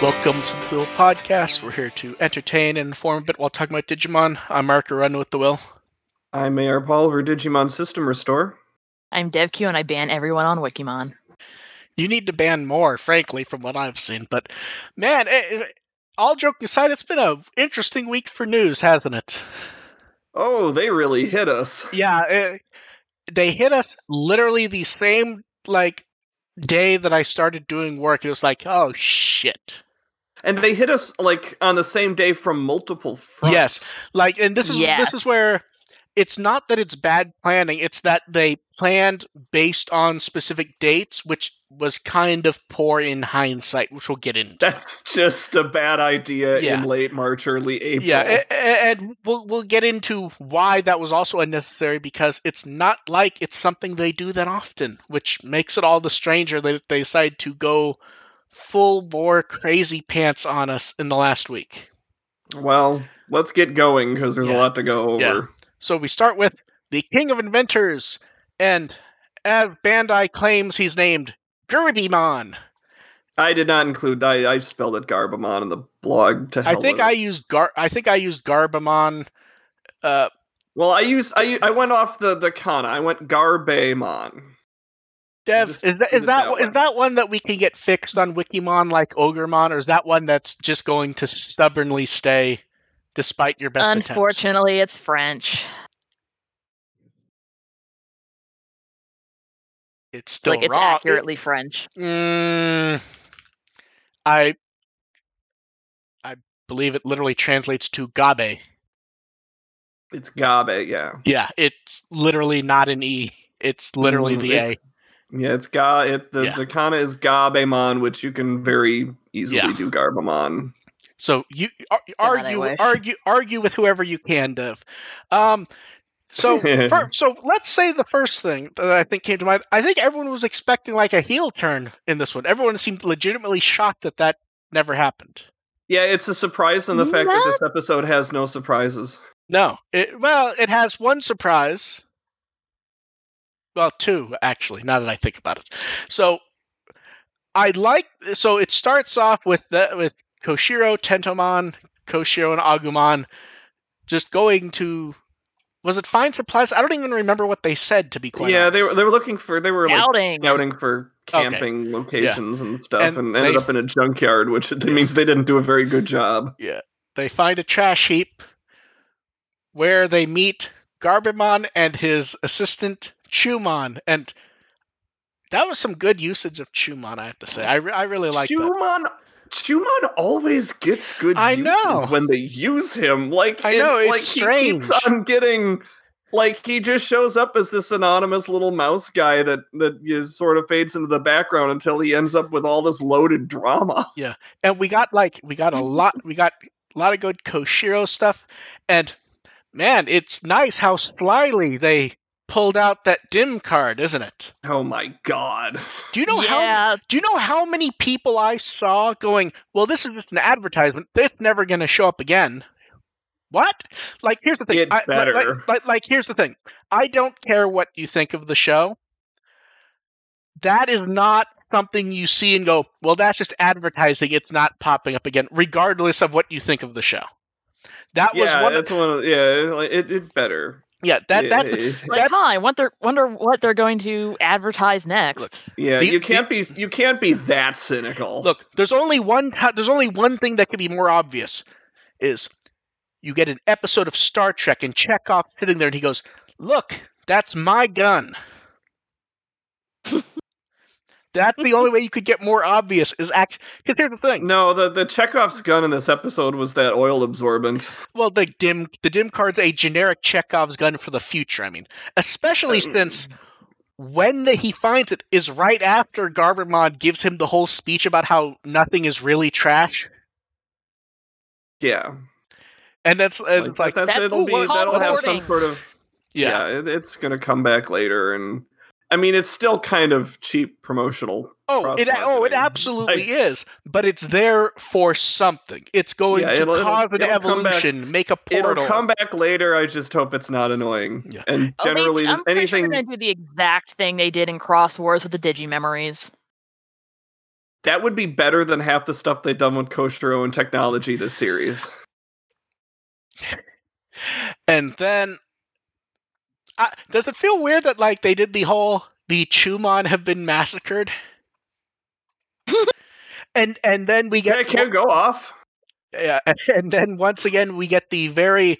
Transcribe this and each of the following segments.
Welcome to the podcast. We're here to entertain and inform a bit while talking about Digimon. I'm Mark, run with the will. I'm Mayor Paul for Digimon System Restore. I'm DevQ and I ban everyone on Wikimon. You need to ban more, frankly, from what I've seen. But man, it, it, all joking aside, it's been a interesting week for news, hasn't it? Oh, they really hit us. Yeah, it, they hit us literally the same like day that I started doing work. It was like, oh shit. And they hit us like on the same day from multiple fronts. Yes, like, and this is Yes. this is where it's not that it's bad planning; it's that they planned based on specific dates, which was kind of poor in hindsight, which we'll get into. That's just a bad idea Yeah. in late March, early April. Yeah, a- a- and we'll we'll get into why that was also unnecessary because it's not like it's something they do that often, which makes it all the stranger that they decide to go full bore crazy pants on us in the last week. Well, let's get going because there's Yeah. a lot to go over. Yeah. So we start with the King of Inventors, and as Bandai claims, he's named Gerbemon. I did not include. I, I spelled it Garbamon in the blog. To I think I used Gar. I think I used Garbamon. Uh, Well, I used. I I went off the the kana. I went Garbamon. Dev, Just is that leave is it that that is that one that we can get fixed on Wikimon like Ogremon, or is that one that's just going to stubbornly stay despite your best attempts? Unfortunately, it's French. It's still like it's raw. accurately French. Mm, I I believe it literally translates to Gabe. It's Gabe. Yeah. Yeah, it's literally not an E. It's literally Mm, the A. it's- Yeah, it's ga. It the Yeah. the kana is Gabemon, which you can very easily Yeah. do Garbamon. So you ar- argue, wish. argue, argue with whoever you can, Dev. Um, so fir- so let's say the first thing that I think came to mind. I think everyone was expecting like a heel turn in this one. Everyone seemed legitimately shocked that that never happened. Yeah, it's a surprise in the fact that No. this episode has no surprises. No, it, well, it has one surprise. Well, two actually. Now that I think about it, so I like. So it starts off with the, with Koshiro, Tentomon, Koshiro, and Agumon just going to. Was it find supplies? I don't even remember what they said. To be quite yeah, they were they were looking for they were like scouting for Okay. camping locations and stuff, And and, ended f- up in a junkyard, which means they didn't do a very good job. Yeah, they find a trash heap where they meet Garbamon and his assistant Chumon, and that was some good usage of Chumon. I have to say, I, re- I really like that. Chumon, Chumon always gets good. I know. when they use him. Like I know, it's, it's like strange. he keeps on getting. Like he just shows up as this anonymous little mouse guy that that is sort of fades into the background until he ends up with all this loaded drama. Yeah, and we got like we got a lot, we got a lot of good Koshiro stuff, and man, it's nice how slyly they pulled out that dim card, isn't it? Oh my god! Do you know how Do you know how many people I saw going, well, this is just an advertisement. It's never going to show up again. What? Like, here's the thing. It I- better. Like, like, like, here's the thing. I don't care what you think of the show. That is not something you see and go, well, that's just advertising. It's not popping up again, regardless of what you think of the show. That was yeah, one. Of, that's one. Of, yeah, it, it better. Yeah, that Yeah, that's it- like, that's- huh, I wonder, wonder what they're going to advertise next. Look, yeah. The- you can't be you can't be that cynical. Look, there's only one. There's only one thing that could be more obvious, is you get an episode of Star Trek and Chekhov sitting there and he goes, "Look, that's my gun." that's the only way you could get more obvious. Is act because here's the thing. No, the the Chekhov's gun in this episode was that oil absorbent. Well, the dim the dim card's a generic Chekhov's gun for the future. I mean, especially Um, since when the, he finds it is right after Garbamon gives him the whole speech about how nothing is really trash, Yeah, and that's and like, like that, That's it'll be that'll have some sort of yeah. yeah. it, it's gonna come back later, and I mean it's still kind of cheap promotional. Oh, it oh it cross-marketing. absolutely is, but it's there for something. It's going Yeah, to it'll- it'll- cause an it'll come back- evolution, make a portal. It'll come back later. I just hope it's not annoying. Yeah. And Oh, they- generally, I'm sure anything they're going to do the exact thing they did in Xros Wars with the Digi Memories. that would be better than half the stuff they've done with Koshiro and technology this series. And then, uh, does it feel weird that like they did the whole the Chumon have been massacred? and and then we Yeah, get can't go off. yeah, and then once again we get the very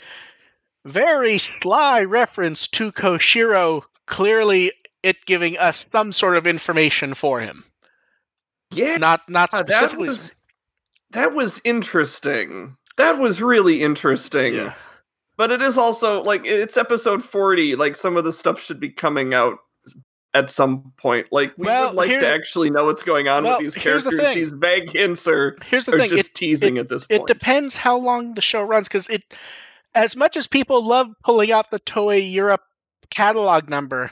very sly reference to Koshiro, clearly it giving us some sort of information for him. Yeah, Not not that specifically. was that was interesting. That was really interesting. yeah. But it is also like it's episode 40, like some of the stuff should be coming out at some point. Like we Well, would like to actually know what's going on well, with these here's the characters. These vague hints are, Here's the are thing. just It, teasing at this point. it depends how long the show runs because it as much as people love pulling out the Toei Europe catalog number,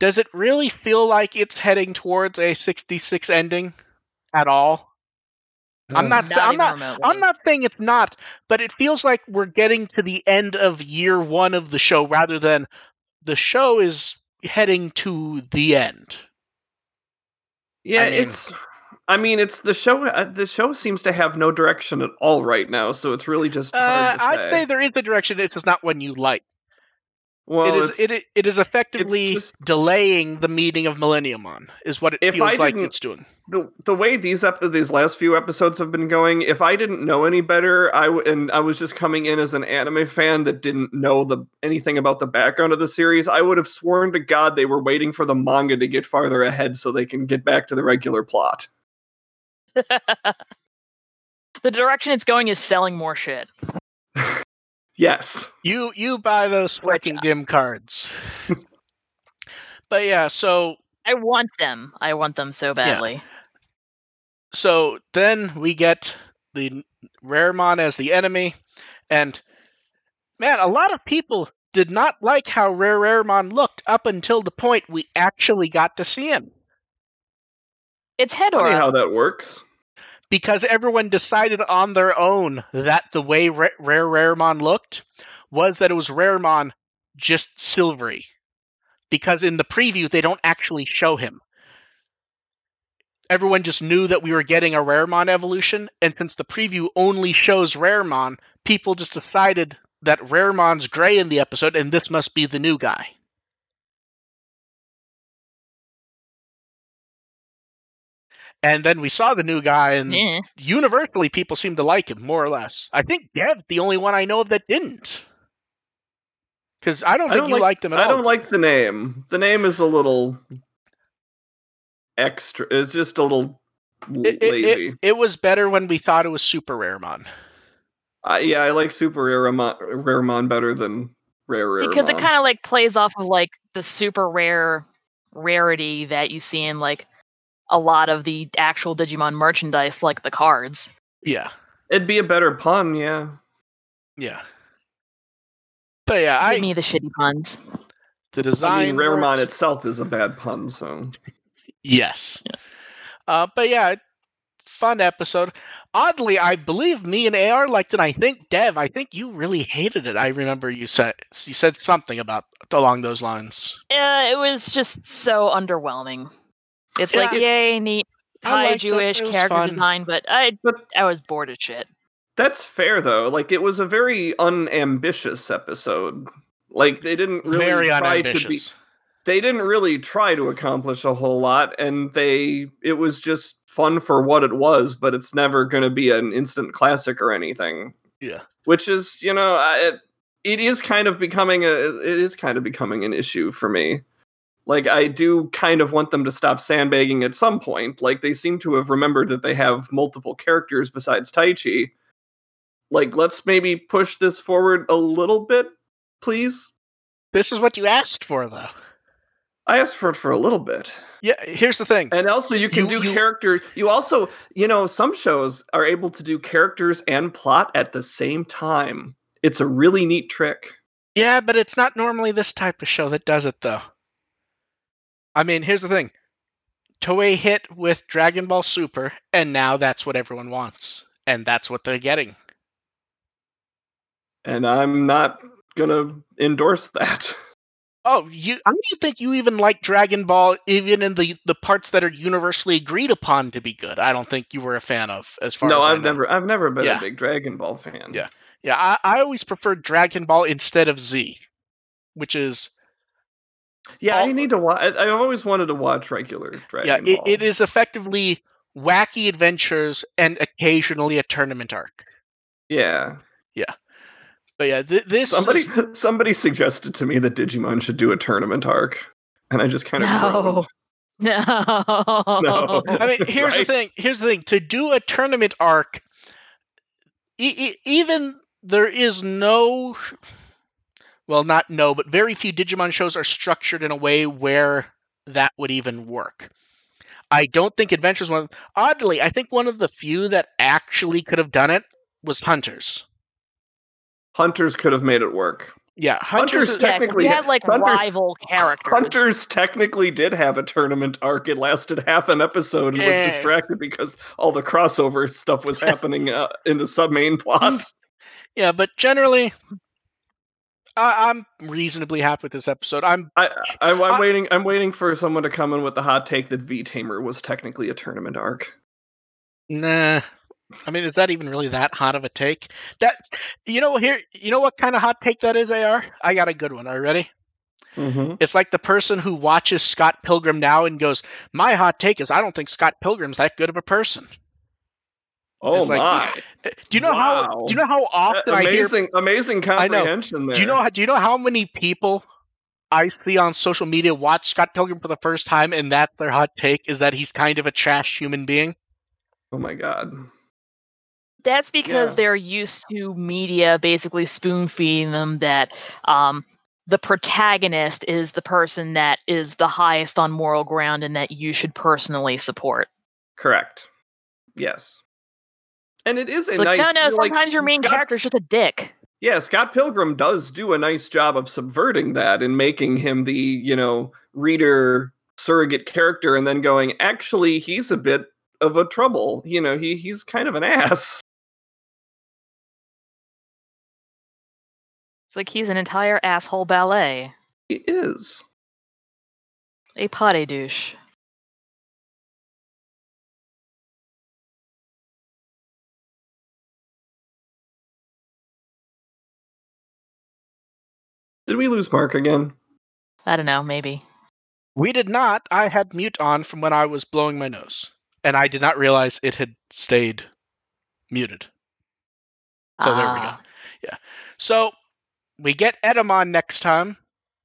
does it really feel like it's heading towards a 66 ending at all? I'm not. Not I'm not. remotely. I'm not saying it's not, but it feels like we're getting to the end of year one of the show rather than the show is heading to the end. Yeah, I mean- it's. I mean, it's the show. Uh, the show seems to have no direction at all right now, so it's really just Uh, hard to I'd say. say there is a direction. It's just not one you like. Well, it is. It, it is effectively just- delaying the meeting of Millenniummon Is what it If feels I like didn't- it's doing. the the way these ep- these last few episodes have been going. If I didn't know any better, I w- and I was just coming in as an anime fan that didn't know the anything about the background of the series, I would have sworn to God they were waiting for the manga to get farther ahead so they can get back to the regular plot. the direction it's going is selling more shit. Yes. You you buy those fucking dim cards. but yeah, so I want them. I want them so badly. so then we get the Raremon as the enemy, and man, a lot of people did not like how Rare Raremon looked up until the point we actually got to see him. It's Funny Hedorah. how that works. Because everyone decided on their own that the way Ra- Rare Raremon looked was that it was Raremon just silvery. Because in the preview, they don't actually show him. Everyone just knew that we were getting a Raremon evolution, and since the preview only shows Raremon, people just decided that Raremon's gray in the episode, and this must be the new guy. And then we saw the new guy, and universally people seem to like him more or less. I think Dev's the only one I know of that didn't. Because I don't I think don't you like- liked him at I all. I don't like the name. The name is a little extra. It's just a little it, it, lazy. it, it was better when we thought it was Super Raremon. I yeah, I like Super Raremon, Raremon better than Rare Raremon. because it kind of like plays off of like the super rare rarity that you see in like a lot of the actual Digimon merchandise, like the cards. Yeah, It'd be a better pun, yeah. yeah. But yeah, Give I me the shitty puns. the design. I mean, Raremon works. itself is a bad pun, so Yes. Uh, but yeah, fun episode. Oddly, I believe me and AR liked it. I think Dev, I think you really hated it. I remember you said you said something about along those lines. Yeah, it was just so underwhelming. It's like, Yeah. yay, neat, high. Jewish character fun. design, but I, But- I was bored as shit. that's fair though. Like it was a very unambitious episode. Like they didn't really Very try to be they didn't really try to accomplish a whole lot and they it was just fun for what it was, but it's never going to be an instant classic or anything. Yeah. Which is, you know, I- it, it is kind of becoming a it is kind of becoming an issue for me. Like I do kind of want them to stop sandbagging at some point. Like they seem to have remembered that they have multiple characters besides Taichi. Like let's maybe push this forward a little bit, please. This is what you asked for, though. I asked for it for a little bit. Yeah. Here's the thing. And also, you can You- do you- character. You also, you know, some shows are able to do characters and plot at the same time. It's a really neat trick. Yeah, but it's not normally this type of show that does it, though. I mean, here's the thing. Toei hit with Dragon Ball Super, and now that's what everyone wants, and that's what they're getting. And I'm not gonna endorse that. Oh, you I don't think you even like Dragon Ball even in the the parts that are universally agreed upon to be good. I don't think you were a fan of as far no, as I've never, I've never been Yeah. a big Dragon Ball fan. Yeah. Yeah, I, I always preferred Dragon Ball instead of Z, which is yeah. All- I need to watch. I've always wanted to watch regular Dragon yeah, Ball. it, it is effectively wacky adventures and occasionally a tournament arc. Yeah. Yeah, but yeah, th- this Somebody, is- somebody suggested to me that Digimon should do a tournament arc, and I just kind of No. groaned. No. No. I mean, here's the thing. Here's the thing. To do a tournament arc, e- e- even there is no, well, not no, but very few Digimon shows are structured in a way where that would even work. I don't think Adventures one. Oddly, I think one of the few that actually could have done it was Hunters. Hunters could have made it work. Yeah, Hunters. Hunters is- tech- Yeah, 'cause technically- we had like Hunters- rival characters. Hunters technically did have a tournament arc. It lasted half an episode and was Eh. distracted because all the crossover stuff was happening uh, in the sub main plot. yeah, but generally, I- I'm reasonably happy with this episode. I'm I, I, I'm I- waiting. I'm waiting for someone to come in with the hot take that V Tamer was technically a tournament arc. Nah. I mean, is that even really that hot of a take? That you know here, you know what kind of hot take that is, AR? I got a good one. Are you ready? Mm-hmm. It's like the person who watches Scott Pilgrim now and goes, "My hot take is I don't think Scott Pilgrim's that good of a person." Oh It's my! Uh, Do you know how? Do you know how often I hear? amazing, amazing I know. comprehension there. Do you know? Do you know how many people I see on social media watch Scott Pilgrim for the first time and that's their hot take is that he's kind of a trash human being? Oh my god! That's because Yeah. they're used to media basically spoon feeding them that um, the protagonist is the person that is the highest on moral ground and that you should personally support. Correct. Yes. And it is a It's like, nice. no, no, like, sometimes your main Scott- character is just a dick. Yeah, Scott Pilgrim does do a nice job of subverting that and making him the, you know, reader surrogate character and then going, actually, he's a bit of a trouble. You know, he he's kind of an ass. It's like he's an entire asshole ballet. He is. A potty douche. Did we lose Mark again? I don't know, maybe. We did not. I had mute on from when I was blowing my nose, and I did not realize it had stayed muted. So there we go. Ah. Yeah. So we get Etemon next time.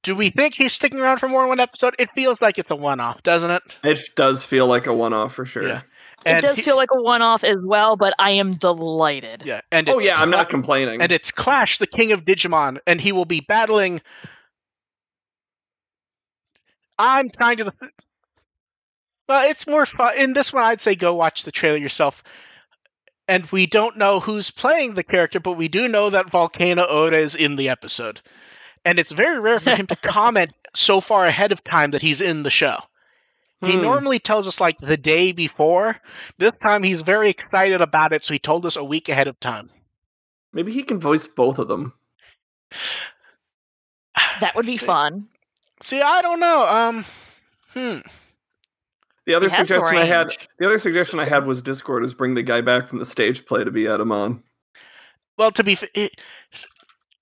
Do we think he's sticking around for more than one episode? It feels like it's a one-off, doesn't it? It does feel like a one-off for sure. Yeah. It does he- feel like a one-off as well, but I am delighted. Yeah, and Oh it's yeah, I'm not complaining. and it's Clash, the King of Digimon, and he will be battling. I'm trying to. Well, it's more fun in this one. I'd say go watch the trailer yourself. And we don't know who's playing the character, but we do know that Volcano Ota is in the episode. And it's very rare for him to comment so far ahead of time that he's in the show. He Hmm. normally tells us like the day before. This time he's very excited about it, so he told us a week ahead of time. Maybe he can voice both of them. That would be See- fun. See, I don't know. Um, hmm. The other He has the suggestion I had, the other suggestion I had was Discord is bring the guy back from the stage play to be Etemon. Well, to be, f- it,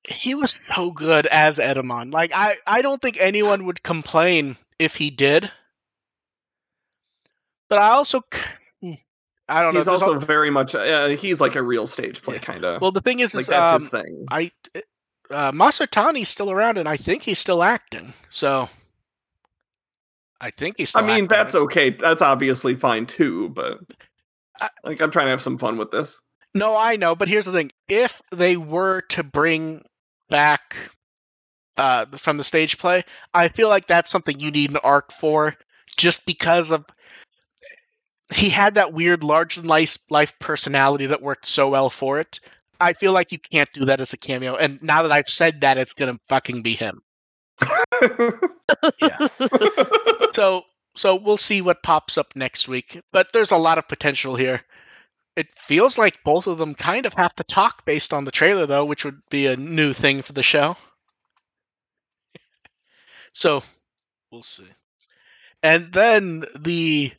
he was so good as Etemon. Like, I, I don't think anyone would complain if he did. But I also, hmm, I don't He's know. there's also al- very much, uh, he's like a real stage play Yeah. kind of. well, the thing is, like is that's um, his thing. I, uh, Masatani's still around, and I think he's still acting. So, I think he's. I mean, that's okay. That's obviously fine too, but I- like I'm trying to have some fun with this. No, I know, but here's the thing: if they were to bring back uh, from the stage play, I feel like that's something you need an arc for, just because of he had that weird large life life personality that worked so well for it. I feel like you can't do that as a cameo, and now that I've said that, it's gonna fucking be him. Yeah. so, so we'll see what pops up next week. But there's a lot of potential here. It feels like both of them kind of have to talk based on the trailer, though, which would be a new thing for the show. So we'll see. And then the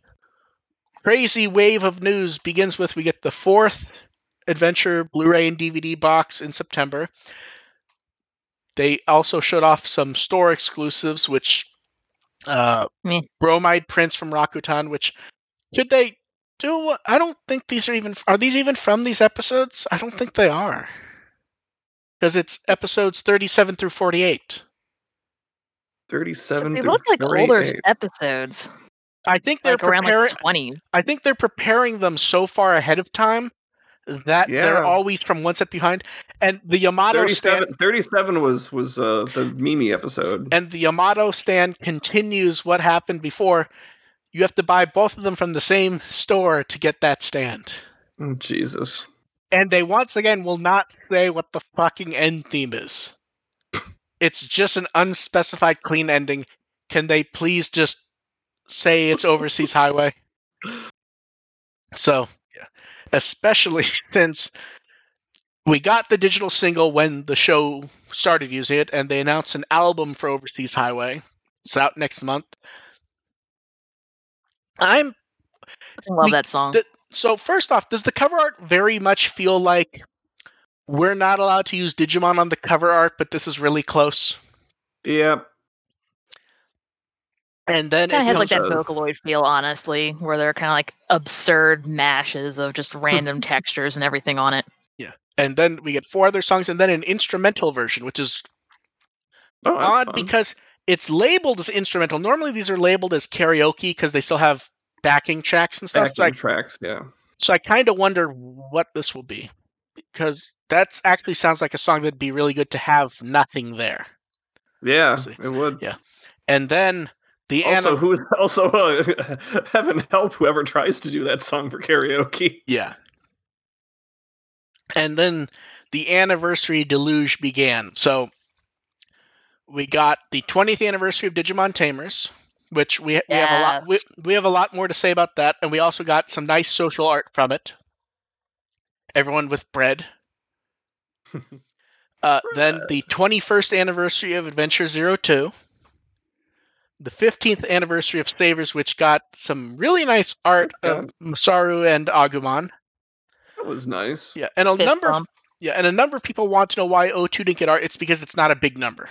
crazy wave of news begins with we get the fourth adventure Blu-ray and DVD box in September. They also showed off some store exclusives, which uh, Me. Bromide Prince from Rakuten, which could they do? I don't think these are even are these even from these episodes? I don't think they are because it's episodes thirty-seven through forty-eight. 37 They through look like older episodes, I think they're like around preparing. like twenties. I think they're preparing them so far ahead of time that Yeah. they're always from one step behind. And the Yamato stand 37, 37 was was uh, the Mimi episode. and the Yamato stand continues what happened before. You have to buy both of them from the same store to get that stand. Oh, Jesus. And they once again will not say what the fucking end theme is. It's just an unspecified clean ending. Can they please just say it's Overseas Highway? So, yeah. Especially since we got the digital single when the show started using it, and they announced an album for Overseas Highway. It's out next month. I'm I Love We- that song. the- so first off, does the cover art very much feel like we're not allowed to use Digimon on the cover art, but this is really close? Yep. And then kind it of has like that does. Vocaloid feel, honestly, where they're kind of like absurd mashes of just hmm. random textures and everything on it. Yeah, and then we get four other songs, and then an instrumental version, which is Oh, odd fun. because it's labeled as instrumental. Normally, these are labeled as karaoke because they still have backing tracks and stuff. So I, Backing tracks, yeah. so I kind of wonder what this will be because that actually sounds like a song that'd be really good to have nothing there. Yeah, see. it would. Yeah. And then the Also, Anna, who also uh, heaven help whoever tries to do that song for karaoke. yeah. And then the anniversary deluge began. So we got the 20th anniversary of Digimon Tamers, which we we have a lot we, we have a lot more to say about that, and we also got some nice social art from it. Everyone with bread. Uh, then the 21st anniversary of Adventure Zero Two. The 15th anniversary of Savers, which got some really nice art of Masaru and Agumon. That was nice. Yeah, and a Fist number bump. yeah, and a number of people want to know why O2 didn't get art. It's because it's not a big number.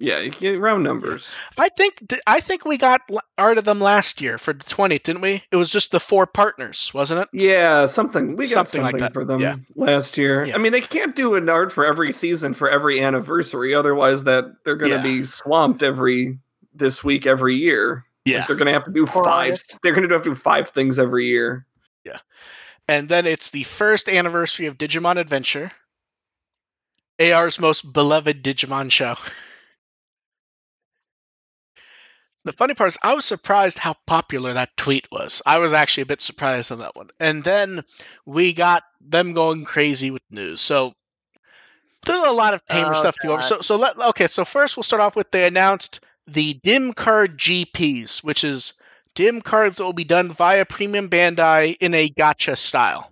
Yeah, you get round numbers. I think th- I think we got art of them last year for the 20th, didn't we? It was just the four partners, wasn't it? Yeah, something. We got Something something, like that, for them yeah. last year. Yeah. I mean, they can't do an art for every season for every anniversary, otherwise that they're going to Yeah. be swamped every this week every year. Like, Yeah. they're going to have to do five. They're going to have to do five things every year. Yeah, and then it's the first anniversary of Digimon Adventure. AR's most beloved Digimon show. The funny part is, I was surprised how popular that tweet was. I was actually a bit surprised on that one. And then we got them going crazy with news. So there's a lot of Tamer Oh, stuff to go over. So, so let okay. So first, we'll start off with they announced the dim card GPs, which is dim cards that will be done via Premium Bandai in a gotcha style.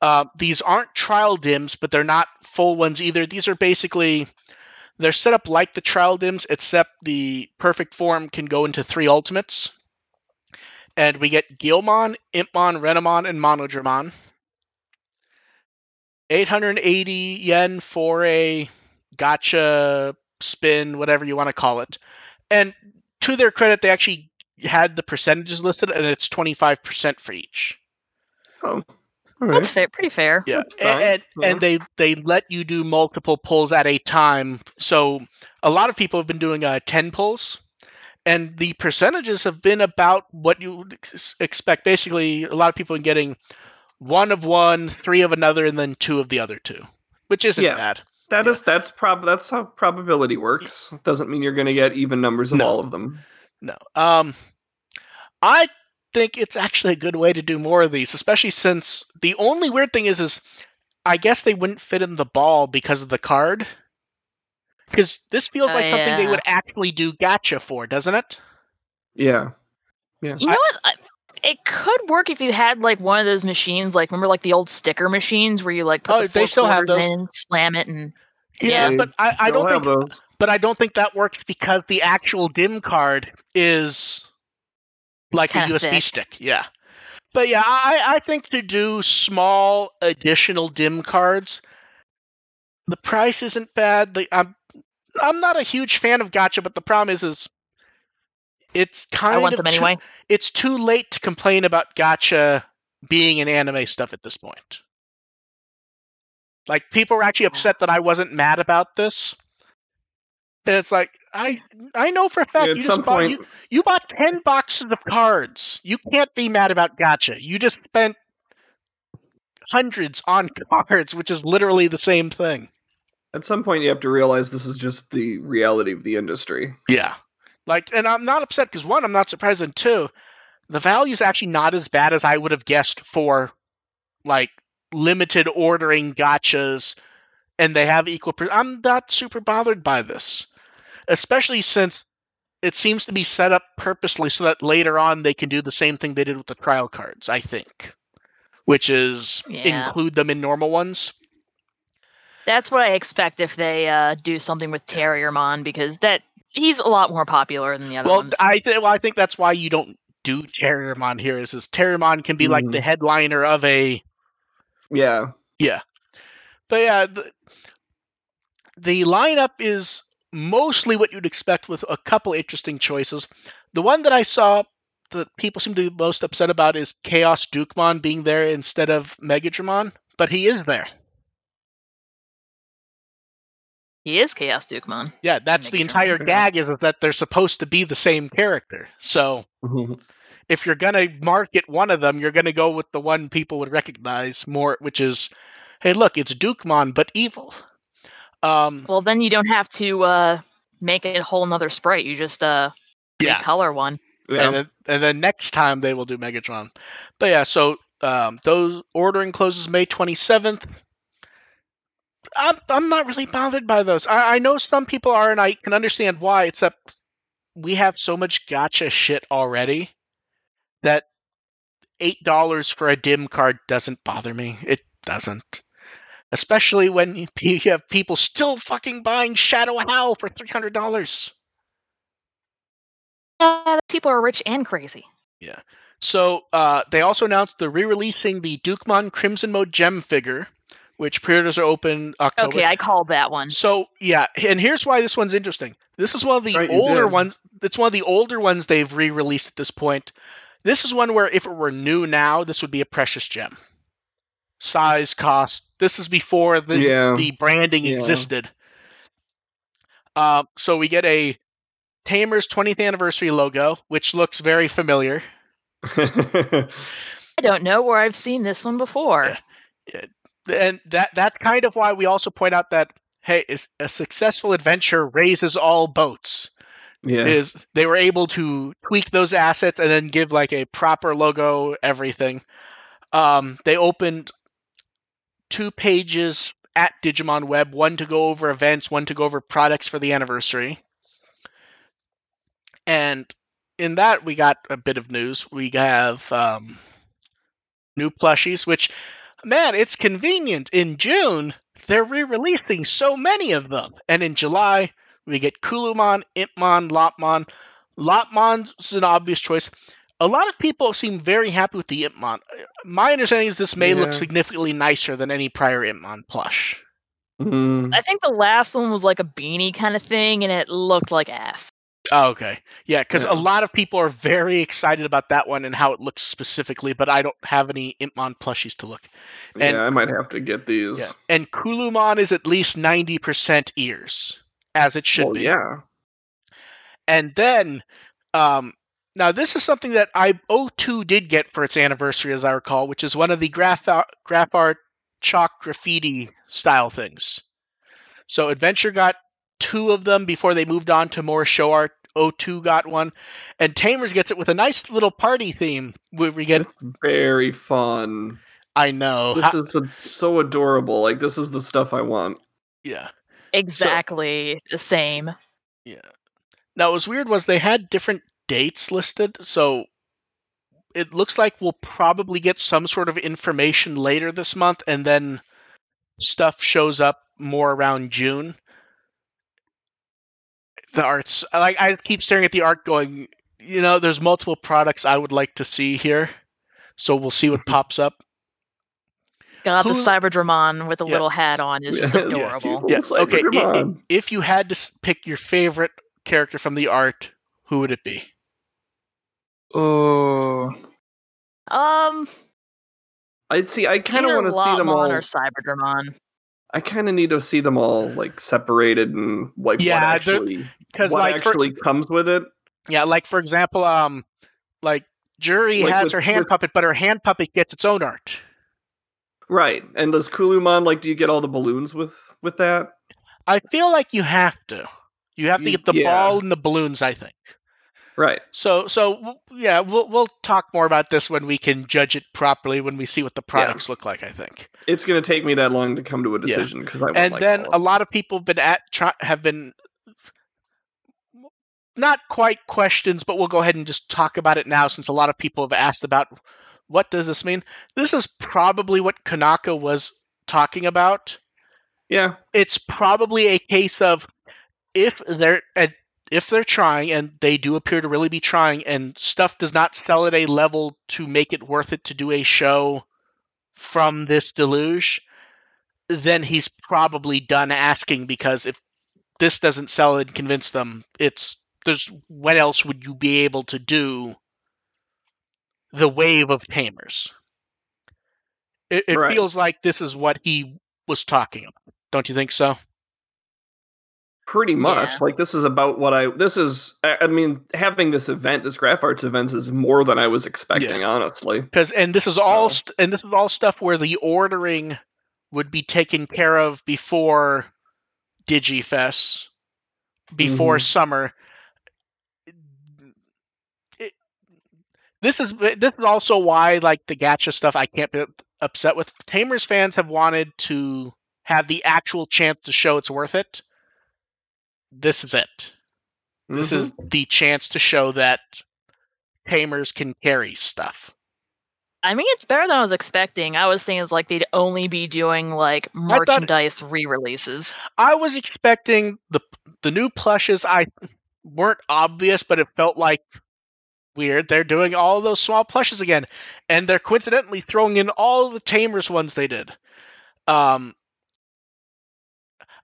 Uh, these aren't trial dims, but they're not full ones either. These are basically they're set up like the trial dims, except the perfect form can go into three ultimates. And we get Guilmon, Impmon, Renamon, and Monodramon. 880 yen for a gotcha spin, whatever you want to call it. And to their credit, they actually had the percentages listed, and it's 25% for each. Oh, all That's fair, pretty fair. Yeah, That's and, Yeah. and they they let you do multiple pulls at a time. So a lot of people have been doing uh, ten pulls, and the percentages have been about what you would ex- expect. Basically, a lot of people are getting one of one, three of another, and then two of the other two, which isn't Yeah. bad. That Yeah. is that's prob that's how probability works. Doesn't mean you're going to get even numbers of No. all of them. No, um, I think it's actually a good way to do more of these, especially since the only weird thing is, is I guess they wouldn't fit in the ball because of the card. Because this feels Oh, like something they would actually do gotcha for, doesn't it? Yeah. Yeah. You know what? It could work if you had like one of those machines, like remember like the old sticker machines where you like put Oh, the they still have quarters those. in, slam it, and Yeah, Yeah. but I, I don't have think those. but I don't think that works because the actual dim card is like a USB thick. stick. Yeah. But yeah, I, I think to do small additional dim cards, the price isn't bad. The, I'm I'm not a huge fan of gotcha, but the problem is is it's kind I want of them too- anyway. it's too late to complain about gotcha being in anime stuff at this point. Like people were actually upset that I wasn't mad about this. And it's like I I know for a fact At you just bought point, you, you bought ten boxes of cards. You can't be mad about gotcha. You just spent hundreds on cards, which is literally the same thing. at some point, you have to realize this is just the reality of the industry. Yeah. Like, and I'm not upset because one, I'm not surprised, and two, the value is actually not as bad as I would have guessed for like limited ordering gotchas, and they have equal. Per- I'm not super bothered by this, especially since it seems to be set up purposely so that later on they can do the same thing they did with the trial cards. I think, which is Yeah. include them in normal ones. That's what I expect if they uh, do something with Terriermon because that he's a lot more popular than the other Well, ones. I th- well, I think that's why you don't do Terriermon here. Is, is Terriermon can be like Mhm. the headliner of a yeah Yeah. But yeah, the, the lineup is mostly what you'd expect with a couple interesting choices. The one that I saw that people seem to be most upset about is Chaos Dukemon being there instead of Megidramon, but he is there. he is Chaos Dukemon. Yeah, that's the entire gag is, is that they're supposed to be the same character. So mm-hmm. if you're gonna market one of them, you're gonna go with the one people would recognize more, which is, hey, look, it's Dukemon but evil. Um, Well, then you don't have to uh, make a whole nother sprite. You just uh, yeah, color one. yeah. and then and then next time they will do Megatron. But yeah, so um, those ordering closes May twenty seventh. I'm I'm not really bothered by those. I, I know some people are, and I can understand why. Except we have so much gotcha shit already that eight dollars for a dim card doesn't bother me. It doesn't. Especially when you you have people still fucking buying Shadow Howl for three hundred dollars. Yeah, people are rich and crazy. Yeah. So uh, they also announced they're re-releasing the Dukemon Crimson Mode Gem figure, which pre-orders are open October. Okay, I called that one. So yeah, and here's why this one's interesting. This is one of the Right, older ones. It's one of the older ones they've re-released at this point. This is one where if it were new now, this would be a precious gem. Size, cost. This is before the Yeah. the branding Yeah. existed. Uh, so we get a Tamer's 20th anniversary logo, which looks very familiar. I don't know where I've seen this one before. Yeah. and that that's kind of why we also point out that hey, a successful adventure raises all boats. yeah. Is they were able to tweak those assets and then give like a proper logo, everything. Um, they opened two pages at Digimon Web, one to go over events, one to go over products for the anniversary. And in that, we got a bit of news. We have um, new plushies, which, man, it's convenient. In June, they're re releasing so many of them. And in July, we get Kulumon, Impmon, Lopmon. Lopmon's an obvious choice. A lot of people seem very happy with the Impmon. My understanding is this may look significantly nicer than any prior Impmon plush. Mm. I think the last one was like a beanie kind of thing, and it looked like ass. Oh, okay. Yeah, because Yeah. a lot of people are very excited about that one and how it looks specifically, but I don't have any Impmon plushies to look. and- yeah, I might have to get these. Yeah. And Kulumon is at least 90% ears, as it should well, be. yeah. And then, um, now this is something that I O2 did get for its anniversary, as I recall, which is one of the graph art, graph art chalk graffiti style things. So Adventure got two of them before they moved on to more show art. O2 got one, and Tamers gets it with a nice little party theme. Where we get, It's very fun. I know, This ha- is a, so adorable. Like this is the stuff I want. yeah. Exactly the same. Yeah. Now, what was weird was they had different dates listed, so it looks like we'll probably get some sort of information later this month, and then stuff shows up more around June. the arts. Like I just keep staring at the art, going, you know, there's multiple products I would like to see here. So we'll see what pops up. God, the Who- Cyberdramon with a Yeah. little hat on is just adorable. Yeah. It's Okay. i- i- if you had to pick your favorite character from the art, who would it be? Ooh. Um, I'd see. I kind of want to see them all. or Cyberdramon. I kind of need to see them all like separated and like Yeah, what actually Because what like for, actually comes with it. yeah, like for example, um, like Juri Like has with- her hand with- puppet, but her hand puppet gets its own art. Right. And does Kulumon like? Do you get all the balloons with with that? I feel like you have to. You have to get the yeah. ball and the balloons. I think. Right. So, so yeah, we'll we'll talk more about this when we can judge it properly when we see what the products look like. I think. It's going to take me that long to come to a decision because I and like then a lot of people been at try, have been not quite questions, but we'll go ahead and just talk about it now since a lot of people have asked about what does this mean. This is probably what Kanaka was talking about. Yeah. It's probably a case of if they're and if they're trying and they do appear to really be trying and stuff does not sell at a level to make it worth it to do a show from this deluge then he's probably done asking because if this doesn't sell and convince them it's there's what else would you be able to do the wave of tamers it, it Right. feels like this is what he was talking about. Don't you think so Pretty much. Yeah. Like this is about what I. This is. I mean, having this event, this Graph Arts event, is more than I was expecting. Honestly. because and this is all and this is all stuff where the ordering would be taken care of before digifest before Mhm. summer It- this is this is also why like the gacha stuff i can't be upset with tamers fans have wanted to have the actual chance to show it's worth it this is it this Mhm. is the chance to show that tamers can carry stuff I mean, it's better than I was expecting. I was thinking it's like they'd only be doing like merchandise re-releases. I was expecting the the new plushes. I weren't obvious, but it felt like weird. They're doing all those small plushes again, and they're coincidentally throwing in all the Tamers ones they did. Um,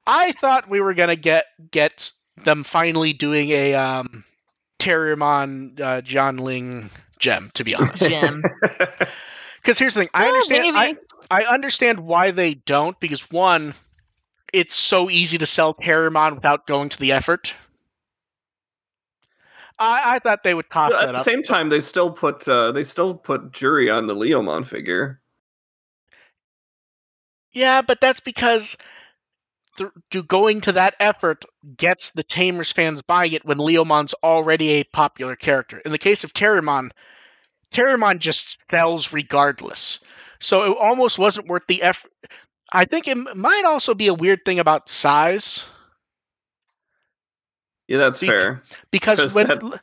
I thought we were gonna get get them finally doing a um, Terriermon uh, John Ling gem. To be honest, Gem. because here's the thing: I Well, understand. I, maybe. I understand why they don't because one, it's so easy to sell Terriermon without going to the effort. I, I thought they would cost But that at the up. same time, they still put uh, they still put Juri on the Leomon figure. Yeah, but that's because th- do going to that effort gets the Tamers fans buying it when Leomon's already a popular character. In the case of Terriermon, Terriermon just sells regardless. So it almost wasn't worth the effort. I think it might also be a weird thing about size Yeah, that's Bec- fair. Because when that- Le-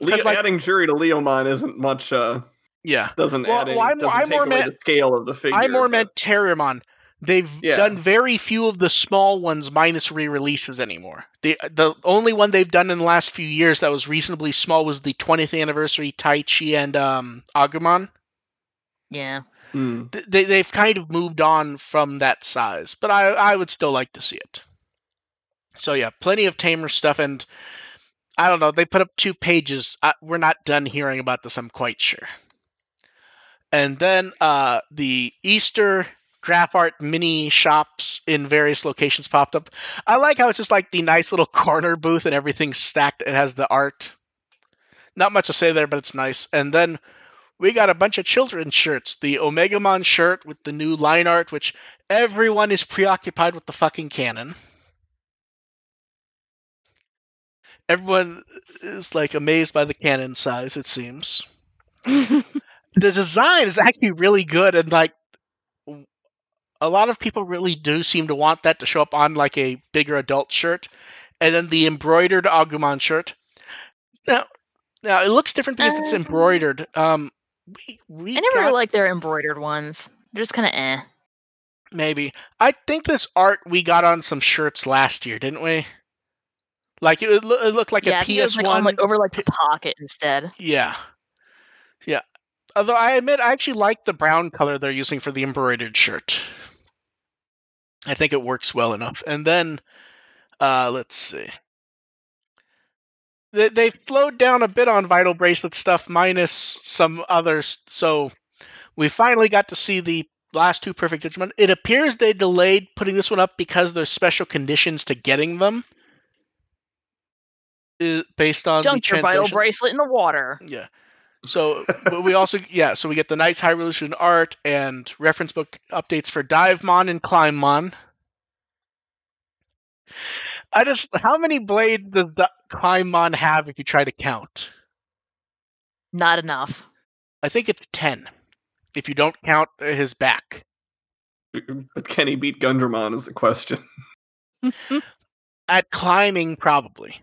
like- adding Juri to Leomon isn't much. Uh, yeah, doesn't Well, add any, well, I'm- doesn't I take more away the scale of the figure. I more but- meant Terriermon. They've Yeah. done very few of the small ones minus re-releases anymore. The the only one they've done in the last few years that was reasonably small was the 20th anniversary Taichi and um, Agumon. Yeah. Th- They they've kind of moved on from that size, but I I would still like to see it. So yeah, plenty of Tamer stuff, and I don't know. They put up two pages. I, we're not done hearing about this. I'm quite sure. And then uh, the Easter graph art mini shops in various locations popped up. I like how it's just like the nice little corner booth and everything's stacked. It has the art. Not much to say there, but it's nice. And then we got a bunch of children's shirts. The Omega Omegamon shirt with the new line art, which everyone is preoccupied with the fucking cannon. Everyone is like amazed by the cannon size, it seems. the design is actually really good and like a lot of people really do seem to want that to show up on like a bigger adult shirt and then the embroidered agumon shirt now now it looks different because it's Um, embroidered um we we I never got, really liked their embroidered ones. They're just kind of eh. maybe i think this art we got on some shirts last year didn't we Like it, it looked like yeah, a I think it was, PS1. like, like, over like the pocket instead. Yeah. Yeah. Although I admit I actually like the brown color they're using for the embroidered shirt. I think it works well enough. And then uh let's see. They they slowed down a bit on vital bracelet stuff minus some others so we finally got to see the last two perfect digimon. It appears they delayed putting this one up because there's special conditions to getting them. Based on Dunk the your vital bracelet in the water. Yeah. So but we also yeah, so we get the nice high resolution art and reference book updates for Divemon and Climbmon. I just how many blades does the Climbmon have if you try to count? Not enough. I think it's ten. If you don't count his back. But can he beat Gundramon is the question. At climbing, probably.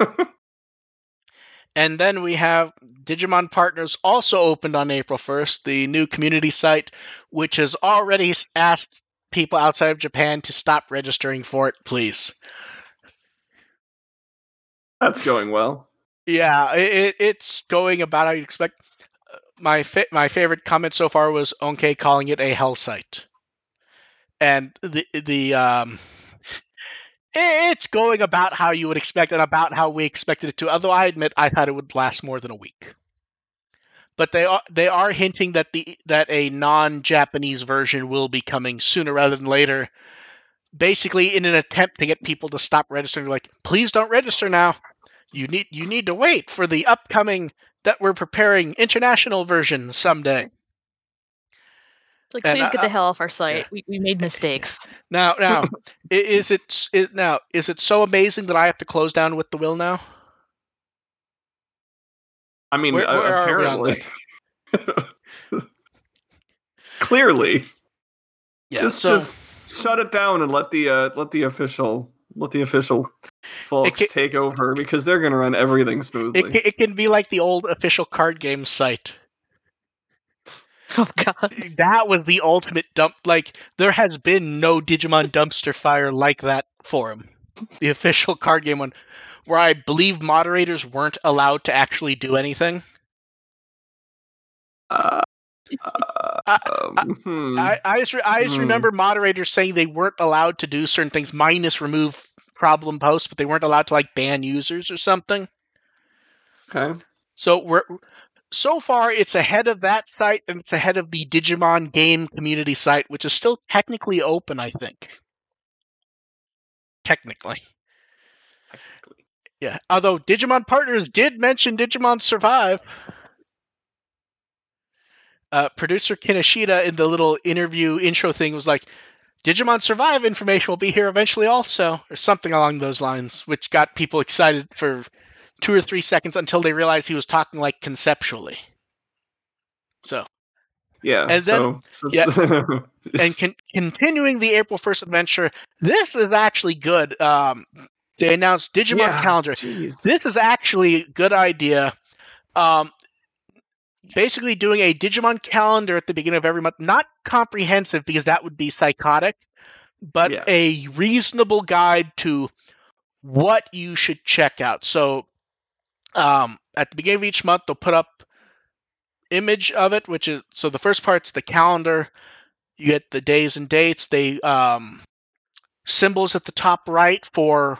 and then we have Digimon Partners also opened on April 1st, the new community site, which has already asked people outside of Japan to stop registering for it, please. That's going well. Yeah, it, it, it's going about how you'd expect. Uh, My fa- my favorite comment so far was Onke calling it a hell site, and the the um, it's going about how you would expect and about how we expected it to. Although I admit I thought it would last more than a week, but they are they are hinting that the that a non-Japanese version will be coming sooner rather than later. Basically, in an attempt to get people to stop registering, like please don't register now you need you need to wait for the upcoming that we're preparing international version someday. It's like, And, please get the hell off our site. We, we made mistakes. Now, now, is it is, now is it so amazing that I have to close down with the will now? I mean, Where- uh, where are we on apparently. Clearly. Yeah. just so just shut it down and let the uh, let the official let the official folks ca- take over because they're gonna run everything smoothly. it, it can be like the old official card game site. Oh god. That was the ultimate dump. Like there has been no Digimon dumpster fire like that forum, the official card game one, where I believe moderators weren't allowed to actually do anything. Uh, uh, I- um, hmm. I, I just, re- I just Hmm. remember moderators saying they weren't allowed to do certain things, minus remove problem posts, but they weren't allowed to like ban users or something. okay. So we're so far it's ahead of that site and it's ahead of the Digimon game community site, which is still technically open, I think. Technically. Technically. Yeah. Although Digimon Partners did mention Digimon Survive. Uh, producer Kinoshita in the little interview intro thing was like, Digimon Survive information will be here eventually also, or something along those lines, which got people excited for two or three seconds until they realized he was talking like conceptually. So, Yeah. And so, so yeah. and con- continuing the April 1st adventure, this is actually good. Um, they announced Digimon Yeah, Calendar. jeez. This is actually a good idea. Um, basically, doing a Digimon calendar at the beginning of every month, not comprehensive because that would be psychotic, but Yeah. a reasonable guide to what you should check out. So, um, at the beginning of each month, they'll put up image of it, which is so the first part's the calendar. You get the days and dates. They um, symbols at the top right for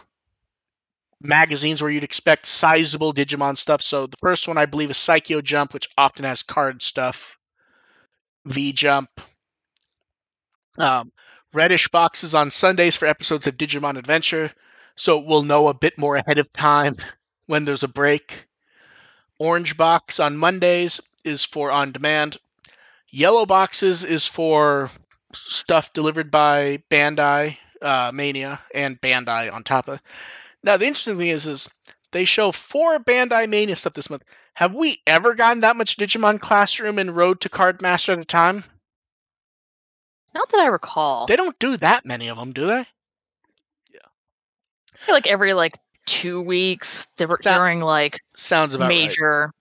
magazines where you'd expect sizable Digimon stuff. So the first one I believe is Saikyo Jump, which often has card stuff. V Jump. Um, reddish boxes on Sundays for episodes of Digimon Adventure, so we'll know a bit more ahead of time when there's a break. Orange box on Mondays is for on demand. Yellow boxes is for stuff delivered by Bandai uh, Mania and Bandai on top of. Now the interesting thing is, is they show four Bandai Mania stuff this month. Have we ever gotten that much Digimon Classroom and Road to Cardmaster at a time? Not that I recall. They don't do that many of them, do they? Yeah. I feel like every like two weeks Sound- during like Sounds about right. major.